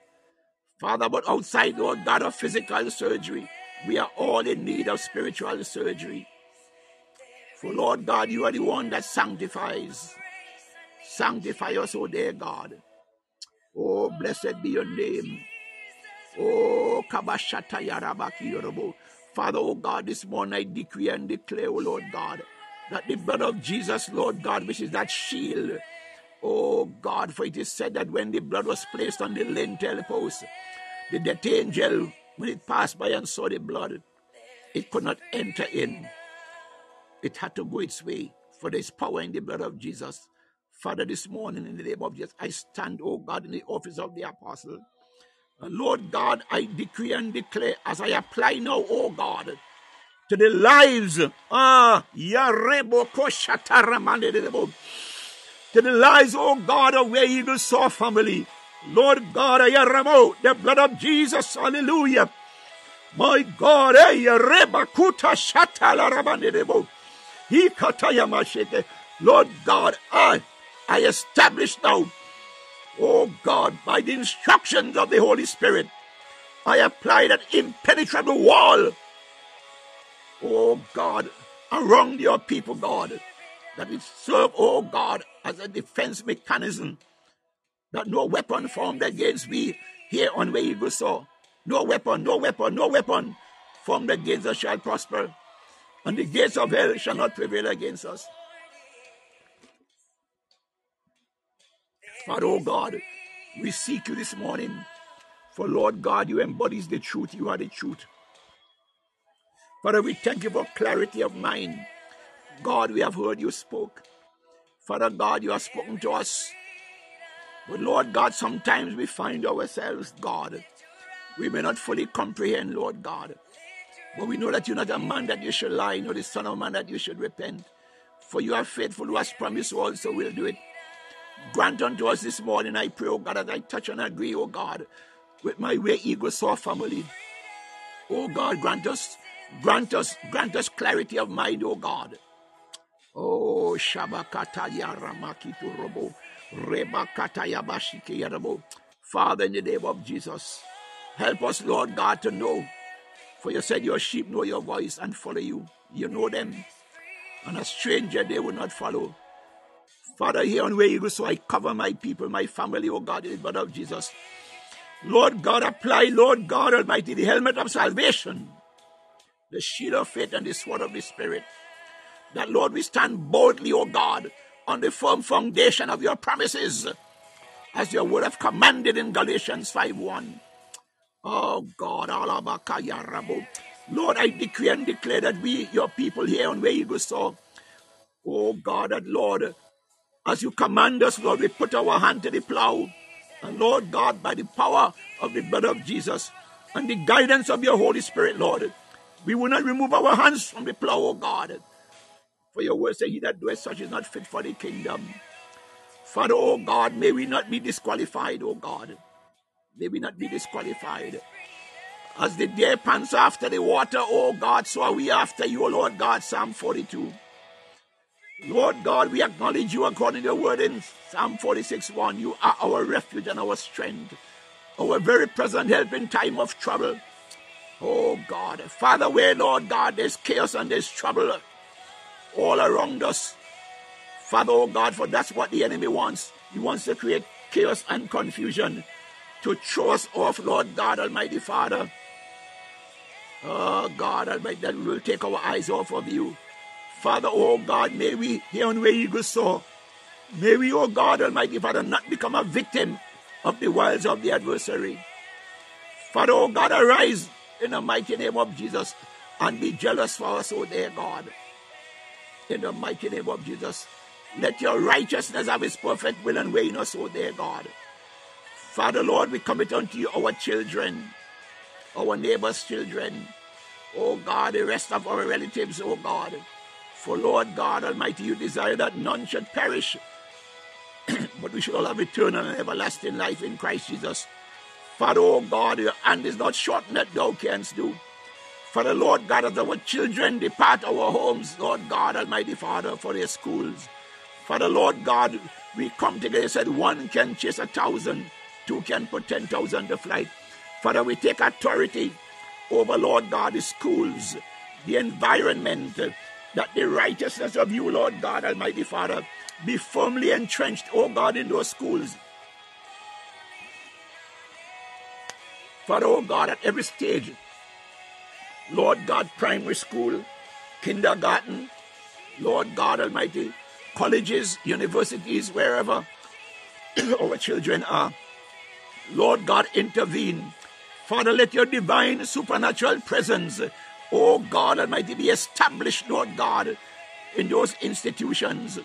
Speaker 1: Father, but outside, Lord God, of physical surgery, we are all in need of spiritual surgery. For Lord God, you are the one that sanctifies. Sanctify us, O oh dear God. Oh, blessed be your name. Oh, Kabashata Yarabaki Yorobo. Father, oh God, this morning I decree and declare, oh Lord God, that the blood of Jesus, Lord God, which is that shield, Oh God, for it is said that when the blood was placed on the lintel post, the death angel, when it passed by and saw the blood, it could not enter in. It had to go its way, for there is power in the blood of Jesus. Father, this morning in the name of Jesus, I stand, oh God, in the office of the apostle. Lord God, I decree and declare as I apply now, oh God, to the lives, ah, Yarebo to the lives, oh God, of Way Eagle Soar family. Lord God, I ramo the blood of Jesus, hallelujah. My God, I am rebakuta shatala rabanebo. He katayamashete. Lord God, I, I establish now, oh God, by the instructions of the Holy Spirit, I apply that impenetrable wall, oh God, around your people, God that serve, oh God, as a defense mechanism. That no weapon formed against me here on Way Eagle Soar. No weapon, no weapon, no weapon formed against us shall prosper. And the gates of hell shall not prevail against us. Father, oh God, we seek you this morning. For Lord God, you embodies the truth. You are the truth. Father, we thank you for clarity of mind. God, we have heard you spoke. Father God, you have spoken to us. But Lord God, sometimes we find ourselves, God, we may not fully comprehend, Lord God. But we know that you're not a man that you should lie, nor the son of man that you should repent. For you are faithful who has promised also will do it. Grant unto us this morning, I pray, oh God, as I touch and agree, oh God, with my way Eagle Soar family. Oh God, grant us, grant us, grant us clarity of mind, O God. Oh Shabakata Yaramaki Robo. Rebakata Yabashiki Yarabo. Father, in the name of Jesus, help us, Lord God, to know. For you said your sheep know your voice and follow you. You know them. And a stranger they will not follow. Father, here on where you go, so I cover my people, my family, oh God, in the blood of Jesus. Lord God, apply, Lord God Almighty, the helmet of salvation, the shield of faith, and the sword of the Spirit. That, Lord, we stand boldly, O God, on the firm foundation of your promises, as your word have commanded in Galatians 5.1. Oh God, Lord, I decree and declare that we, your people here on where you go, so, oh God, that Lord, as you command us, Lord, we put our hand to the plow. And Lord God, by the power of the blood of Jesus and the guidance of your Holy Spirit, Lord, we will not remove our hands from the plow, O God. For your word say, He that doeth such is not fit for the kingdom. Father, O God, may we not be disqualified, O God. May we not be disqualified. As the deer pants after the water, O God, so are we after you, O Lord God. Psalm 42. Lord God, we acknowledge you according to your word in Psalm 46 1. You are our refuge and our strength, our very present help in time of trouble. Oh God, Father, where, Lord God, there's chaos and there's trouble all around us. Father, oh God, for that's what the enemy wants. He wants to create chaos and confusion to throw us off, Lord God, Almighty Father. Oh God, Almighty, that we will take our eyes off of you. Father, oh God, may we, here on where eagles soar, may we, oh God, Almighty Father, not become a victim of the wiles of the adversary. Father, oh God, arise in the mighty name of Jesus and be jealous for us, oh dear God. In the mighty name of Jesus, let your righteousness have its perfect will and way in us, oh dear God. Father, Lord, we commit unto you our children, our neighbors' children, oh God, the rest of our relatives, oh God. For Lord God Almighty, you desire that none should perish, [clears throat] but we should all have eternal and everlasting life in Christ Jesus. Father, oh God, your hand is not shortened that thou canst do. Father, Lord God, as our children depart our homes, Lord God Almighty Father, for their schools. For the Lord God, we come together, said one can chase a thousand, two can put ten thousand to flight. Father, we take authority over, Lord God, the schools, the environment, that the righteousness of you, Lord God Almighty Father, be firmly entrenched, oh God, in those schools. Father, oh God, at every stage, Lord God, primary school, kindergarten, Lord God Almighty, colleges, universities, wherever [clears throat] our children are. Lord God, intervene. Father, let your divine supernatural presence oh God Almighty, be established, Lord God, in those institutions.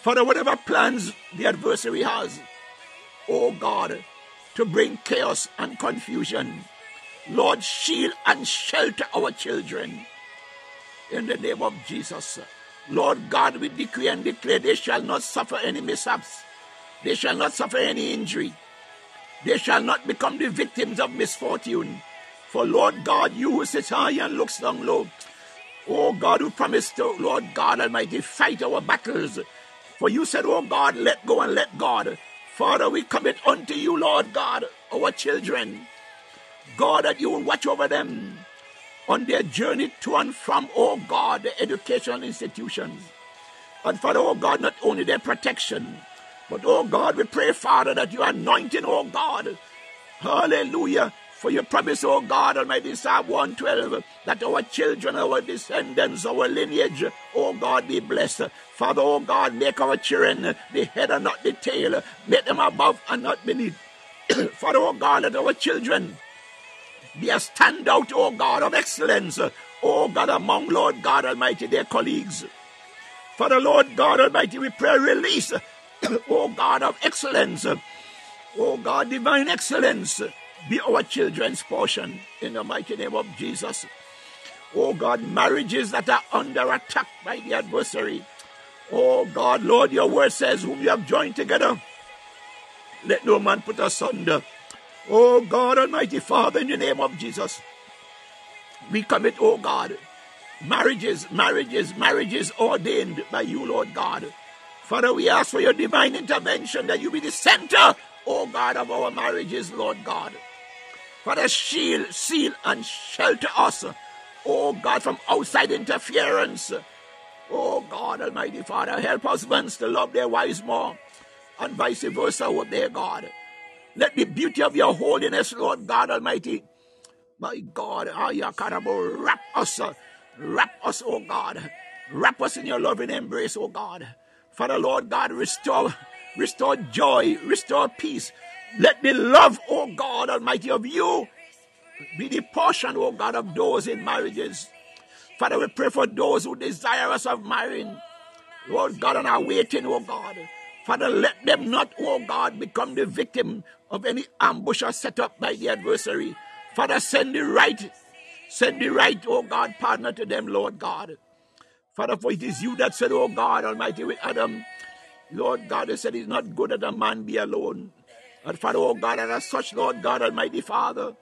Speaker 1: Father, whatever plans the adversary has, oh God, to bring chaos and confusion, Lord, shield and shelter our children in the name of Jesus. Lord God, we decree and declare they shall not suffer any mishaps, they shall not suffer any injury, they shall not become the victims of misfortune for Lord God, you who sits high and looks down low, oh God, who promised to, Lord God Almighty, fight our battles. For you said, oh God, let go and let God. Father, we commit unto you, Lord God, our children. God, that you will watch over them on their journey to and from, oh God, the educational institutions. And Father, oh God, not only their protection, but oh God, we pray, Father, that you anointing, oh God, hallelujah, for your promise, O God Almighty, Psalm 112, that our children, our descendants, our lineage, O God, be blessed. Father, O God, make our children the head and not the tail. Make them above and not beneath. [coughs] Father, O God, let our children be a standout, O God, of excellence, O God, among Lord God Almighty, their colleagues. For the Lord God Almighty, we pray release [coughs] oh God of excellence, oh God, divine excellence, be our children's portion in the mighty name of Jesus. Oh God, marriages that are under attack by the adversary. Oh God, Lord, your word says, whom you have joined together, let no man put asunder. Oh God, Almighty Father, in the name of Jesus, we commit, oh God, marriages, marriages, marriages ordained by you, Lord God. Father, we ask for your divine intervention that you be the center, oh God, of our marriages, Lord God. Father, shield, seal, and shelter us, oh God, from outside interference. Oh God, Almighty Father, help husbands to love their wives more, and vice versa, oh their God. Let the beauty of your holiness, Lord God Almighty, my God, ah, Ayakarabo, wrap us, ah, wrap us, oh God. Wrap us in your loving embrace, oh God. Father, Lord God, restore, restore joy, restore peace. Let the love, oh God Almighty, of you be the portion, oh God, of those in marriages. Father, we pray for those who desire us of marrying. Lord God, and are waiting, oh God. Father, let them not, oh God, become the victim of any ambush or set up by the adversary. Father, send the right, send the right, oh God, partner to them, Lord God. Father, for it is you that said, oh God Almighty, with Adam, Lord God, they said it's not good that a man be alone. And Father, oh God, and as such, Lord God Almighty Father,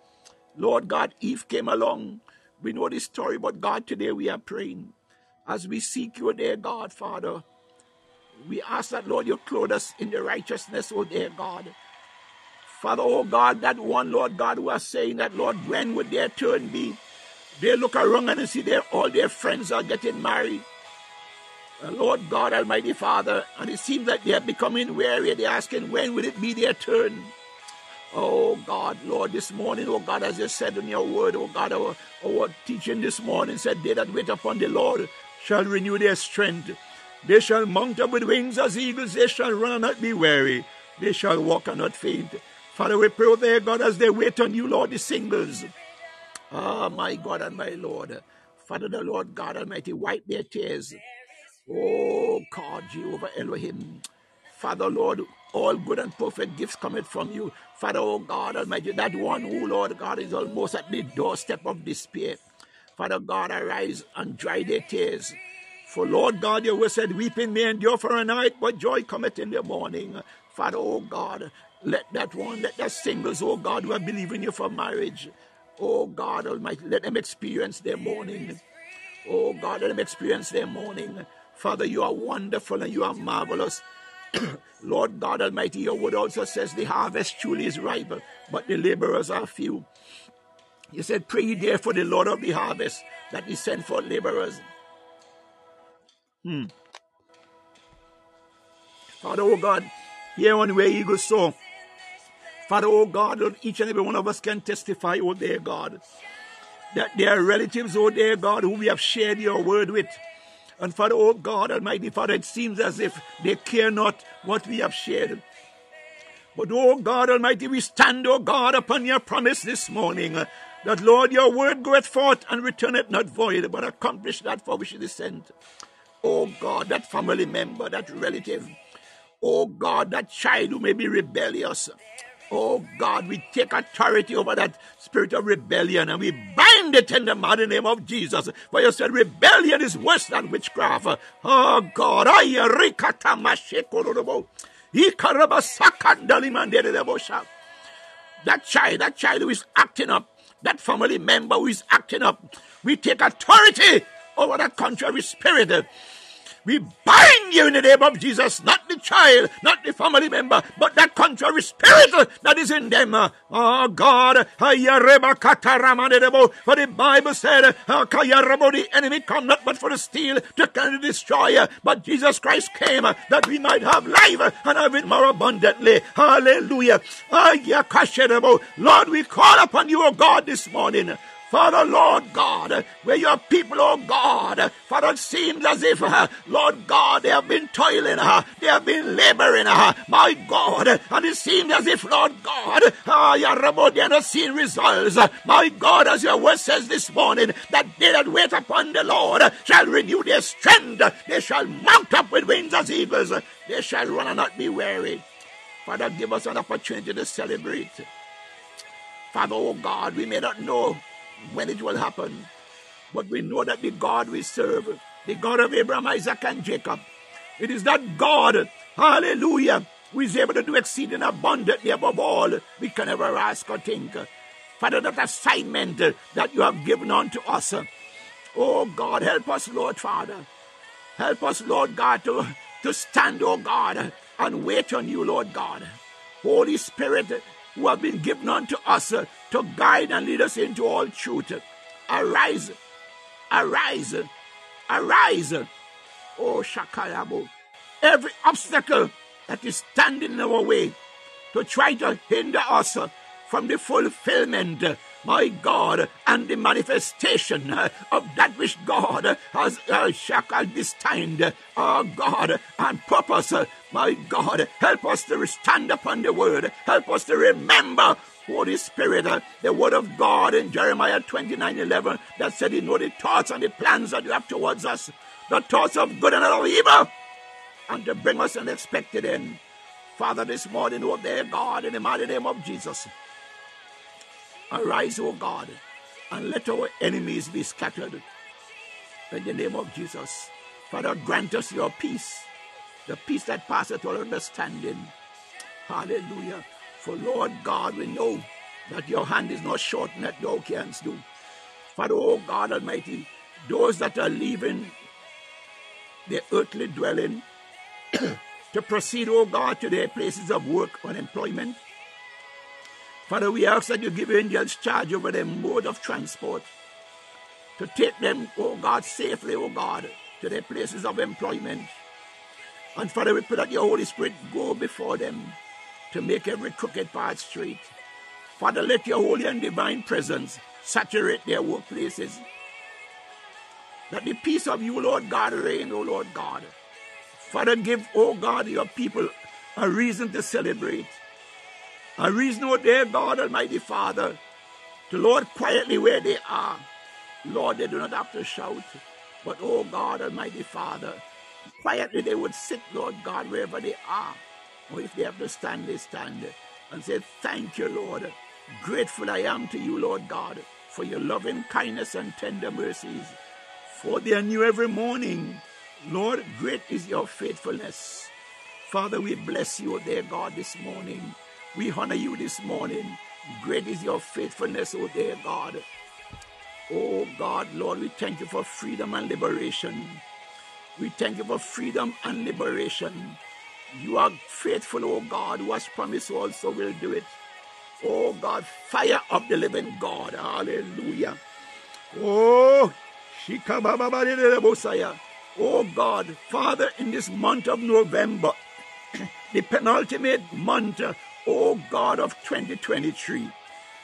Speaker 1: Lord God, Eve came along. We know this story, but God, today we are praying. As we seek you, dear God, Father, we ask that, Lord, you clothe us in the righteousness, O dear God. Father, oh God, that one, Lord God, who are saying that, Lord, when would their turn be? They look around and see their all their friends are getting married. Uh, Lord God, Almighty Father, and it seems that they are becoming weary. They're asking, when will it be their turn? Oh God, Lord, this morning, oh God, as you said in your word, oh God, our, our teaching this morning said, They that wait upon the Lord shall renew their strength. They shall mount up with wings as eagles. They shall run and not be weary. They shall walk and not faint. Father, we pray, there, God, as they wait on you, Lord, the singles. Ah, oh, my God and my Lord. Father, the Lord God Almighty, wipe their tears. Oh, God, Jehovah Elohim. Father, Lord, all good and perfect gifts coming from you. Father, oh God Almighty, that one who, Lord God, is almost at the doorstep of despair. Father God, arise and dry their tears. For Lord God, your word said, Weeping may endure for a night, but joy cometh in the morning. Father, oh God, let that one, let that singles, oh God, who are believing you for marriage, oh God Almighty, let them experience their morning. Oh God, let them experience their morning. Father, you are wonderful and you are marvelous. [clears throat] Lord God Almighty, your word also says the harvest truly is ripe, but the laborers are few. You said, Pray therefore the Lord of the harvest that he send for laborers. Hmm. Father, oh God, here on where eagles soar. Father, oh God, Lord, each and every one of us can testify, oh dear God, that there are relatives, oh dear God, who we have shared your word with. And Father, oh God, Almighty Father, it seems as if they care not what we have shared. But oh God Almighty, we stand, oh God, upon your promise this morning that, Lord, your word goeth forth and returneth not void, but accomplish that for which it is sent. Oh God, that family member, that relative, oh God, that child who may be rebellious, Oh God, we take authority over that spirit of rebellion and we bind it in the mighty name of Jesus. For you said rebellion is worse than witchcraft. Oh God, that child, that child who is acting up, that family member who is acting up, we take authority over that contrary spirit. We bind you in the name of Jesus, not the child, not the family member, but that contrary spirit that is in them. Oh God, for the Bible said, oh, the enemy come not but for to steal, to kill, and destroy. But Jesus Christ came that we might have life and have it more abundantly. Hallelujah. Lord, we call upon you, O God, this morning. Father, Lord God, where your people, oh God, Father, it seems as if, uh, Lord God, they have been toiling, uh, they have been laboring, uh, my God, and it seems as if, Lord God, uh, they are not seeing results. My God, as your word says this morning, that they that wait upon the Lord shall renew their strength, they shall mount up with wings as eagles, they shall run and not be weary. Father, give us an opportunity to celebrate. Father, oh God, we may not know when it will happen. But we know that the God we serve, the God of Abraham, Isaac, and Jacob, it is that God, hallelujah, who is able to do exceeding abundantly above all we can ever ask or think. Father, that assignment that you have given unto us. Oh God, help us, Lord Father. Help us, Lord God, to, to stand, oh God, and wait on you, Lord God. Holy Spirit, who have been given unto us uh, to guide and lead us into all truth. Arise, arise, arise. Oh, Shakayabo. Every obstacle that is standing in our way to try to hinder us from the fulfillment my God, and the manifestation of that which God has uh, shackled destined, our God, and purpose. My God, help us to stand upon the word. Help us to remember Holy Spirit, uh, the word of God in Jeremiah 29 11 that said, You know the thoughts and the plans that you have towards us, the thoughts of good and of evil, and to bring us an expected end. Father, this morning, oh dear God, in the mighty name of Jesus, Arise, O God, and let our enemies be scattered. In the name of Jesus. Father, grant us your peace, the peace that passeth all understanding. Hallelujah. For Lord God, we know that your hand is not short that thou canst do. Father, O God Almighty, those that are leaving their earthly dwelling [clears throat] to proceed, O God, to their places of work or employment, Father, we ask that you give angels charge over their mode of transport to take them, oh God, safely, oh God, to their places of employment. And Father, we pray that your Holy Spirit go before them to make every crooked path straight. Father, let your holy and divine presence saturate their workplaces. That the peace of you, Lord God, reign, O Lord God. Father, give, O God, your people a reason to celebrate. A reason, O dear God, Almighty Father, to Lord quietly where they are. Lord, they do not have to shout, but oh God, Almighty Father, quietly they would sit, Lord God, wherever they are. Or if they have to stand, they stand and say, Thank you, Lord. Grateful I am to you, Lord God, for your loving kindness and tender mercies. For they are new every morning. Lord, great is your faithfulness. Father, we bless you, dear God, this morning. We honor you this morning. Great is your faithfulness, O dear God. Oh God, Lord, we thank you for freedom and liberation. We thank you for freedom and liberation. You are faithful, oh God, who has promised also will do it. Oh God, fire of the living God. Hallelujah. Oh, Oh God, Father, in this month of November, [coughs] the penultimate month oh God of 2023.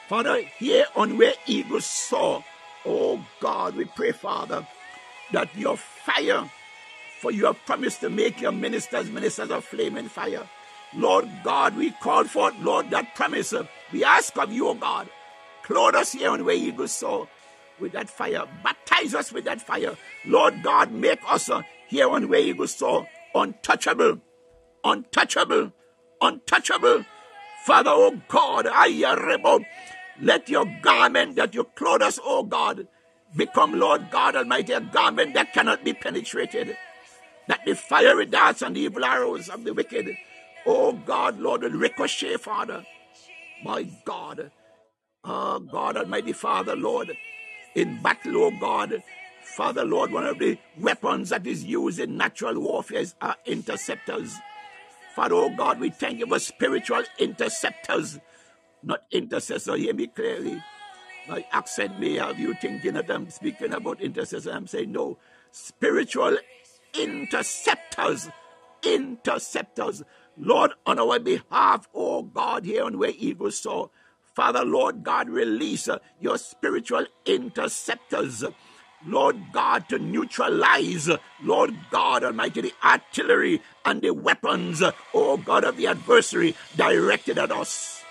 Speaker 1: Father, here on where eagles soar, O God, we pray, Father, that your fire, for you have promised to make your ministers ministers of flame and fire. Lord God, we call forth, Lord, that promise. We ask of you, oh God, clothe us here on where eagles soar with that fire. Baptize us with that fire. Lord God, make us uh, here on where eagles soar untouchable, untouchable, untouchable Father, oh God, I uh, let your garment that you clothe us, oh God, become, Lord God Almighty, a garment that cannot be penetrated. That the fiery darts and the evil arrows of the wicked, oh God, Lord, will ricochet, Father. My God, oh God Almighty, Father, Lord, in battle, oh God, Father, Lord, one of the weapons that is used in natural warfare are uh, interceptors. Father, oh God, we thank you for spiritual interceptors, not intercessor. Hear me clearly. My accent may have you thinking that I'm speaking about intercessor. I'm saying no. Spiritual interceptors. Interceptors. Lord, on our behalf, oh God, here on where eagles soar. Father, Lord God, release uh, your spiritual interceptors. Lord God, to neutralize, Lord God Almighty, the artillery and the weapons, oh God, of the adversary directed at us.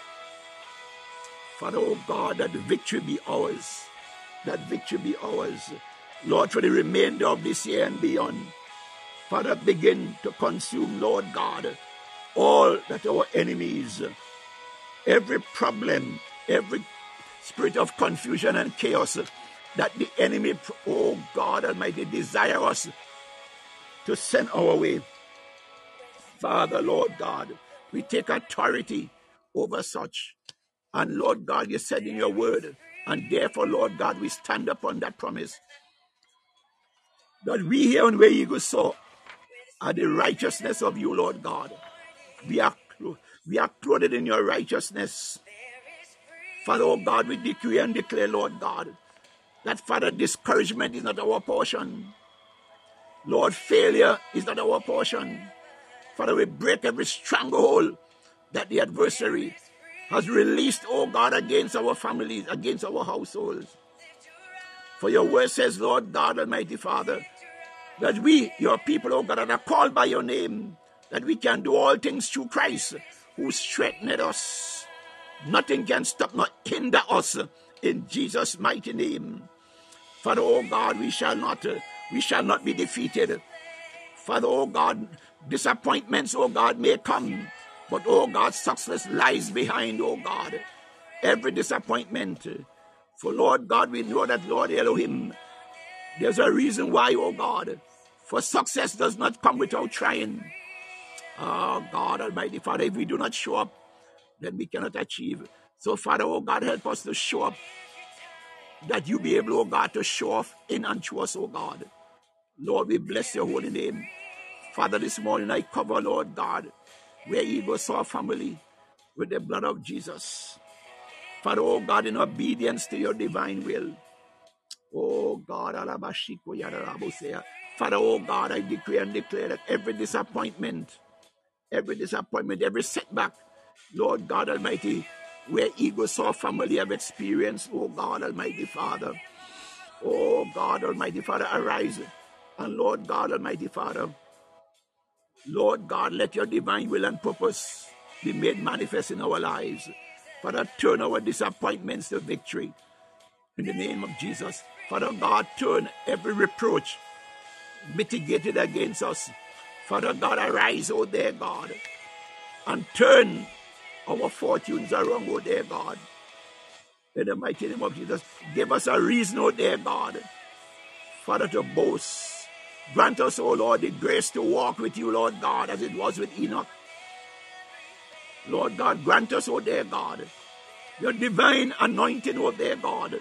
Speaker 1: Father, oh God, that victory be ours. That victory be ours. Lord, for the remainder of this year and beyond. Father, begin to consume, Lord God, all that our enemies, every problem, every spirit of confusion and chaos that the enemy, oh God Almighty, desire us to send our way. Father, Lord God, we take authority over such. And Lord God, you said in your word, and therefore, Lord God, we stand upon that promise that we here on where eagles soar are the righteousness of you, Lord God. We are we are clothed in your righteousness. Father, oh God, we decree and declare, Lord God, that Father, discouragement is not our portion. Lord, failure is not our portion. Father, we break every stronghold that the adversary has released, oh God, against our families, against our households. For your word says, Lord God, Almighty Father, that we, your people, oh God, are called by your name, that we can do all things through Christ who strengthened us. Nothing can stop nor hinder us in Jesus' mighty name. Father, oh God, we shall not, uh, we shall not be defeated. Father, oh God, disappointments, oh God, may come, but oh God, success lies behind, oh God, every disappointment. For Lord God, we know that Lord Elohim, there's a reason why, oh God, for success does not come without trying. Oh God Almighty Father, if we do not show up, then we cannot achieve. So Father, oh God, help us to show up. That you be able, oh God, to show off in through us, oh God. Lord, we bless your holy name. Father, this morning I cover, Lord God, where Eagles Soar family with the blood of Jesus. Father, oh God, in obedience to your divine will. Oh God, Father, oh God, I decree and declare that every disappointment, every disappointment, every setback, Lord God Almighty, where Eagles Soar family have experienced, oh God Almighty Father. Oh God Almighty Father, arise. And Lord God Almighty Father, Lord God, let your divine will and purpose be made manifest in our lives. Father, turn our disappointments to victory. In the name of Jesus. Father God, turn every reproach mitigated against us. Father God, arise, oh dear God, and turn our fortunes are wrong, oh dear God. In the mighty name of Jesus, give us a reason, oh dear God, Father, to boast. Grant us, oh Lord, the grace to walk with you, Lord God, as it was with Enoch. Lord God, grant us, oh dear God, your divine anointing, oh dear God,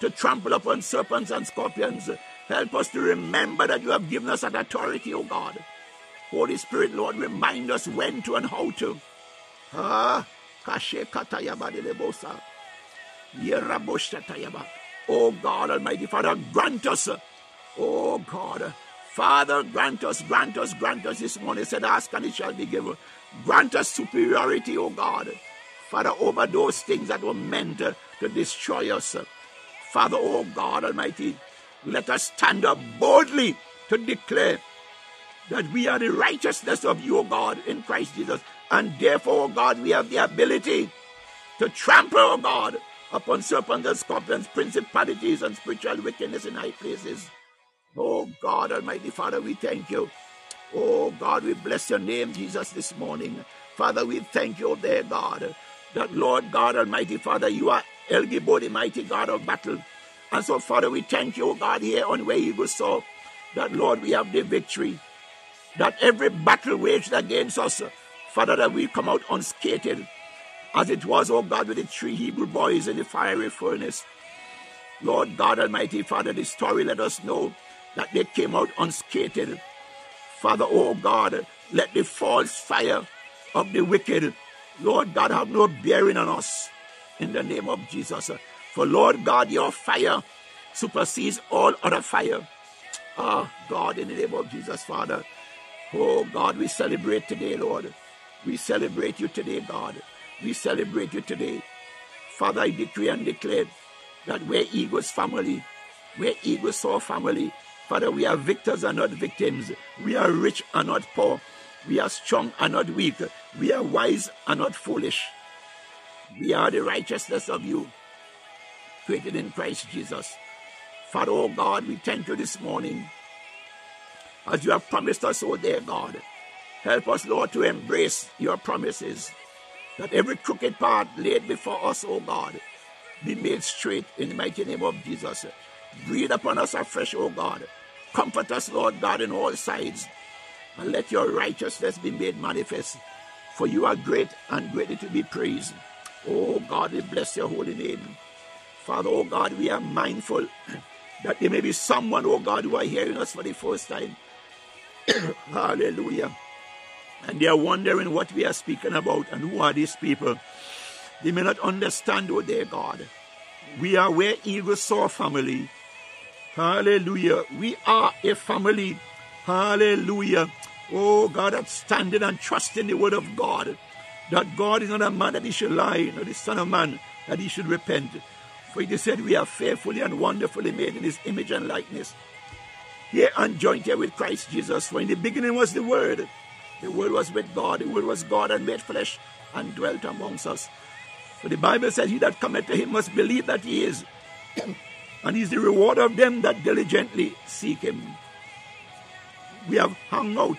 Speaker 1: to trample upon serpents and scorpions. Help us to remember that you have given us that authority, oh God. Holy Spirit, Lord, remind us when to and how to. Ah, lebosa. Yeraboshatayaba. Oh God Almighty Father, grant us, oh God, Father, grant us, grant us, grant us this morning. Said, Ask and it shall be given. Grant us superiority, oh God. Father, over those things that were meant to destroy us. Father, oh God Almighty, let us stand up boldly to declare that we are the righteousness of you, O God, in Christ Jesus. And therefore, O God, we have the ability to trample, O God, upon serpents and scorpions, principalities and spiritual wickedness in high places. Oh God, Almighty Father, we thank you. Oh God, we bless your name, Jesus, this morning. Father, we thank you, dear God, that Lord God, Almighty Father, you are El Gibor, the mighty God of battle. And so, Father, we thank you, God, here on where eagles soar that, Lord, we have the victory. That every battle waged against us, Father, that we come out unscathed, as it was, oh God, with the three Hebrew boys in the fiery furnace. Lord God Almighty, Father, the story let us know that they came out unscathed. Father, oh God, let the false fire of the wicked, Lord God, have no bearing on us in the name of Jesus. For Lord God, your fire supersedes all other fire. Ah, oh, God, in the name of Jesus, Father. Oh, God, we celebrate today, Lord. We celebrate you today, God. We celebrate you today. Father, I decree and declare that we're Eagles family, we're Eagles Soar family. Father, we are victors and not victims. We are rich and not poor. We are strong and not weak. We are wise and not foolish. We are the righteousness of you, created in Christ Jesus. Father, oh God, we thank you this morning as you have promised us, oh dear God. Help us, Lord, to embrace your promises that every crooked path laid before us, O God, be made straight in the mighty name of Jesus. Breathe upon us afresh, O God. Comfort us, Lord God, in all sides, and let your righteousness be made manifest. For you are great and greatly to be praised. Oh God, we bless your holy name. Father, oh God, we are mindful [clears throat] that there may be someone, oh God, who are hearing us for the first time. [coughs] Hallelujah and they are wondering what we are speaking about and who are these people. They may not understand, oh dear God. We are where Eagles Soar family. Hallelujah. We are a family. Hallelujah. Oh God, that's standing and trusting the word of God. That God is not a man that he should lie, nor the Son of Man that he should repent. For he said, We are fearfully and wonderfully made in his image and likeness. Here and joined here with Christ Jesus. For in the beginning was the Word, the Word was with God, the Word was God and made flesh and dwelt amongst us. For the Bible says, He that cometh to him must believe that he is, [clears throat] and he's the reward of them that diligently seek him. We have hung out,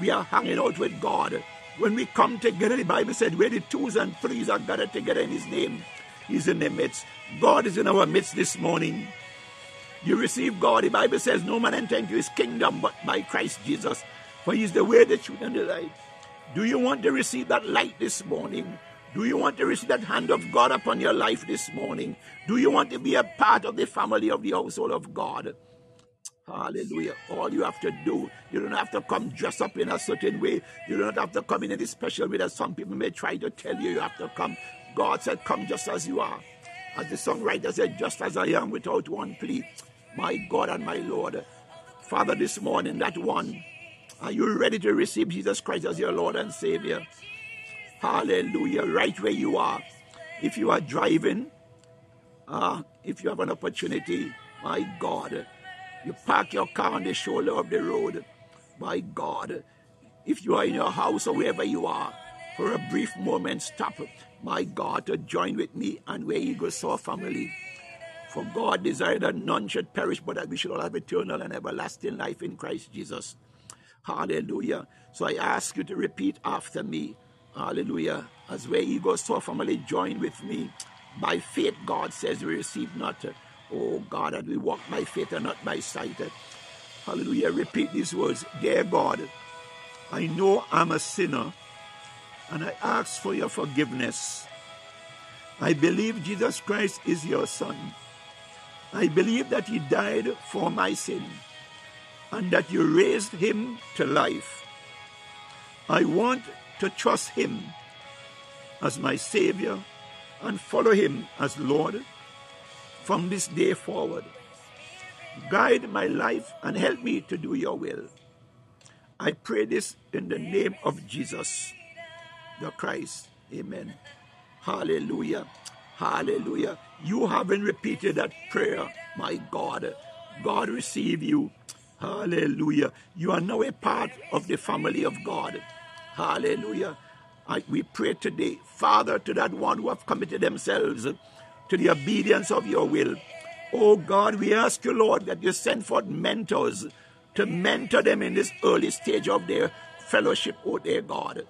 Speaker 1: we are hanging out with God. When we come together, the Bible said, where the twos and threes are gathered together in his name, he's in their midst. God is in our midst this morning. You receive God. The Bible says, No man enter into his kingdom but by Christ Jesus. For He is the way, the truth, and the light. Do you want to receive that light this morning? Do you want to receive that hand of God upon your life this morning? Do you want to be a part of the family of the household of God? Hallelujah. All you have to do, you don't have to come dressed up in a certain way. You don't have to come in any special way that some people may try to tell you you have to come. God said, Come just as you are. As the songwriter said, Just as I am without one plea. My God and my Lord. Father, this morning, that one are you ready to receive Jesus Christ as your Lord and Savior? Hallelujah. Right where you are. If you are driving, uh, if you have an opportunity, my God, you park your car on the shoulder of the road. My God, if you are in your house or wherever you are, for a brief moment, stop, my God, to join with me and where Eagles Soar family. For God desired that none should perish, but that we should all have eternal and everlasting life in Christ Jesus. Hallelujah. So I ask you to repeat after me. Hallelujah. As where Eagles Soar family join with me. By faith, God says we receive not. Oh God, that we walk by faith and not by sight. Hallelujah. Repeat these words. Dear God, I know I'm a sinner and I ask for your forgiveness. I believe Jesus Christ is your Son. I believe that He died for my sin and that you raised him to life. I want to trust him as my Savior and follow him as Lord from this day forward. Guide my life and help me to do your will. I pray this in the name of Jesus, the Christ. Amen. Hallelujah. Hallelujah. You haven't repeated that prayer, my God. God receive you Hallelujah. You are now a part of the family of God. Hallelujah. I, we pray today, Father, to that one who have committed themselves to the obedience of your will. Oh God, we ask you, Lord, that you send forth mentors to mentor them in this early stage of their fellowship, oh dear God.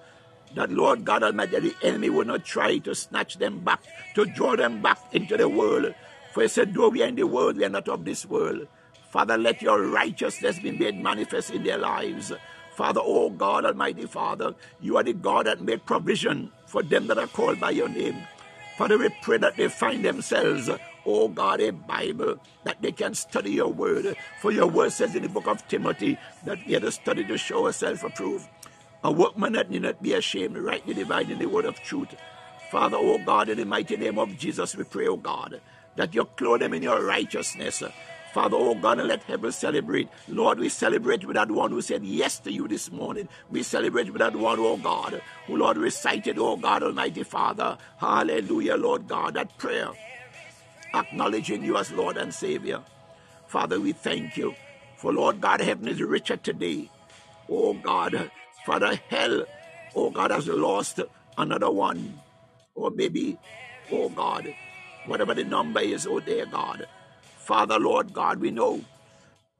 Speaker 1: That Lord God Almighty, the enemy will not try to snatch them back, to draw them back into the world. For he said, though we are in the world, we are not of this world. Father, let your righteousness be made manifest in their lives. Father, oh God, Almighty Father, you are the God that made provision for them that are called by your name. Father, we pray that they find themselves, oh God, a Bible that they can study your word. For your word says in the book of Timothy that we are to study to show ourselves approved. A workman that need not be ashamed, rightly dividing the word of truth. Father, oh God, in the mighty name of Jesus, we pray, oh God, that you clothe them in your righteousness. Father, oh God, and let heaven celebrate. Lord, we celebrate with that one who said yes to you this morning. We celebrate with that one, oh God, who, Lord, recited, oh God, Almighty Father. Hallelujah, Lord God, that prayer, acknowledging you as Lord and Savior. Father, we thank you. For Lord God, heaven is richer today. Oh God, Father, hell, oh God, has lost another one. Or maybe, oh God, whatever the number is, oh dear God. Father, Lord God, we know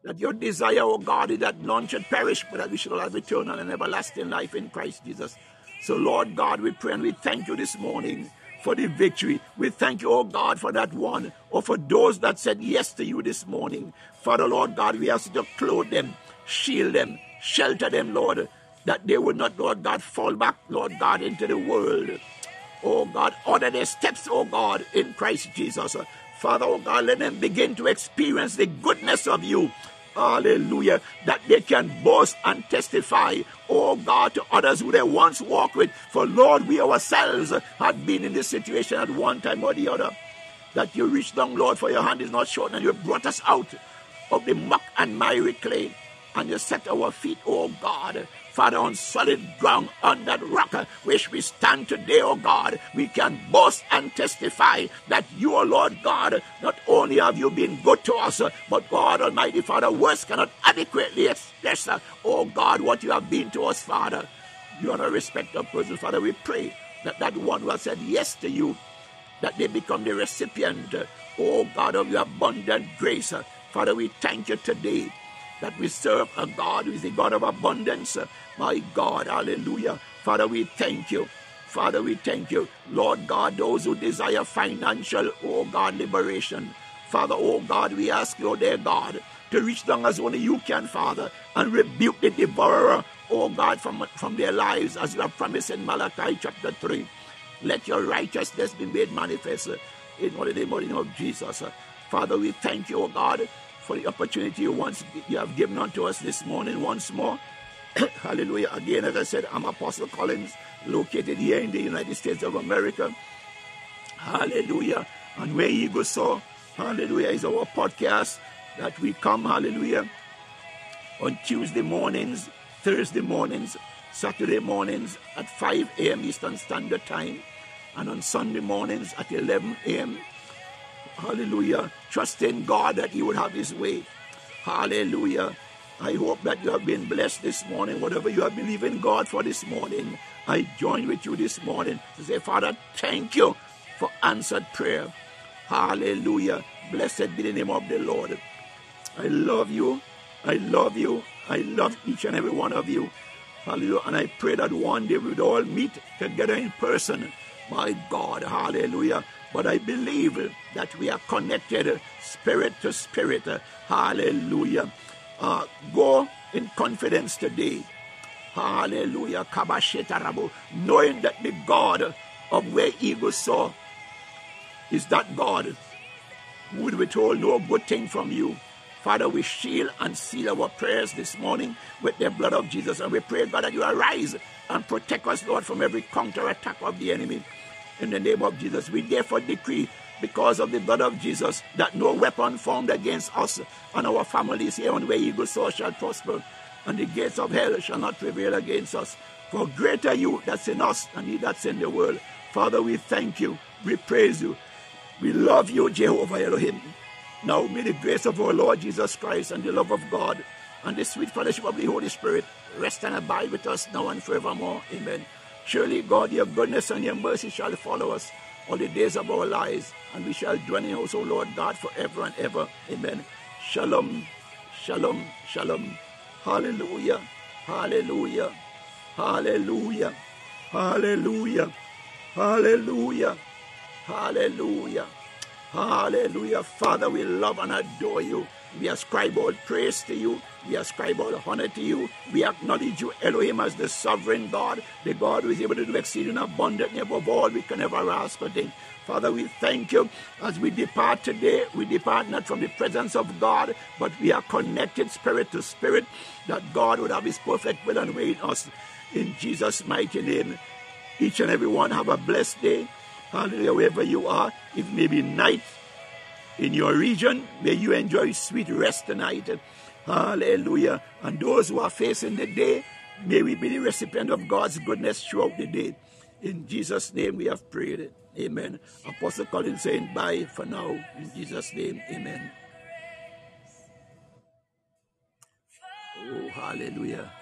Speaker 1: that your desire, oh God, is that none should perish, but that we should have eternal and everlasting life in Christ Jesus. So, Lord God, we pray and we thank you this morning for the victory. We thank you, oh God, for that one, or for those that said yes to you this morning. Father, Lord God, we ask you to clothe them, shield them, shelter them, Lord, that they would not, Lord God, fall back, Lord God, into the world. Oh God, order their steps, oh God, in Christ Jesus. Father, oh God, let them begin to experience the goodness of you. Hallelujah. That they can boast and testify, oh God, to others who they once walked with. For Lord, we ourselves had been in this situation at one time or the other. That you reached down, Lord, for your hand is not short, and you brought us out of the muck and miry clay. And you set our feet, oh God, Father, on solid ground, on that rock uh, which we stand today, oh God, we can boast and testify that you, oh Lord God, not only have you been good to us, uh, but God Almighty Father, words cannot adequately express, oh God, what you have been to us, Father. You are a respect of person, Father. We pray that that one who has said yes to you, that they become the recipient, oh God, of your abundant grace. Father, we thank you today that we serve a God who is the God of abundance. My God, hallelujah. Father, we thank you. Father, we thank you. Lord God, those who desire financial, oh God, liberation. Father, oh God, we ask you, dear God, to reach down as only you can, Father, and rebuke the devourer, oh God, from, from their lives, as you have promised in Malachi chapter 3. Let your righteousness be made manifest in the name of Jesus. Father, we thank you, oh God, for the opportunity you once you have given unto us this morning once more. [coughs] Hallelujah. Again, as I said, I'm Apostle Collins, located here in the United States of America. Hallelujah. And where eagles soar, hallelujah, is our podcast that we come, hallelujah, on Tuesday mornings, Thursday mornings, Saturday mornings at 5 a.m. Eastern Standard Time, and on Sunday mornings at 11 a.m. Hallelujah. Trust in God that He would have His way. Hallelujah. I hope that you have been blessed this morning. Whatever you have believed in God for this morning, I join with you this morning to say, Father, thank you for answered prayer. Hallelujah. Blessed be the name of the Lord. I love you. I love you. I love each and every one of you. Hallelujah. And I pray that one day we would all meet together in person. My God. Hallelujah but I believe that we are connected spirit to spirit. Hallelujah. Uh, go in confidence today. Hallelujah. Knowing that the God of where eagles soar is that God who would withhold no good thing from you. Father, we shield and seal our prayers this morning with the blood of Jesus. And we pray, God, that you arise and protect us, Lord, from every counter attack of the enemy in the name of Jesus. We therefore decree because of the blood of Jesus that no weapon formed against us and our families here on where eagles soar shall prosper, and the gates of hell shall not prevail against us. For greater you that's in us than he that's in the world. Father, we thank you. We praise you. We love you, Jehovah Elohim. Now may the grace of our Lord Jesus Christ and the love of God and the sweet fellowship of the Holy Spirit rest and abide with us now and forevermore. Amen. Surely, God, your goodness and your mercy shall follow us all the days of our lives, and we shall dwell in your house, O Lord God, forever and ever. Amen. Shalom, shalom, shalom. Hallelujah, hallelujah, hallelujah, hallelujah, hallelujah, hallelujah, hallelujah. Father, we love and adore you. We ascribe all praise to you. We ascribe all honor to you. We acknowledge you, Elohim, as the sovereign God, the God who is able to do exceeding abundantly above all we can ever ask or think. Father, we thank you as we depart today. We depart not from the presence of God, but we are connected spirit to spirit, that God would have his perfect will and way in us. In Jesus' mighty name, each and every one have a blessed day. Hallelujah, wherever you are. It may be night in your region. May you enjoy sweet rest tonight. Hallelujah. And those who are facing the day, may we be the recipient of God's goodness throughout the day. In Jesus' name we have prayed. Amen. Apostle Colin saying bye for now. In Jesus' name, amen. Oh, hallelujah.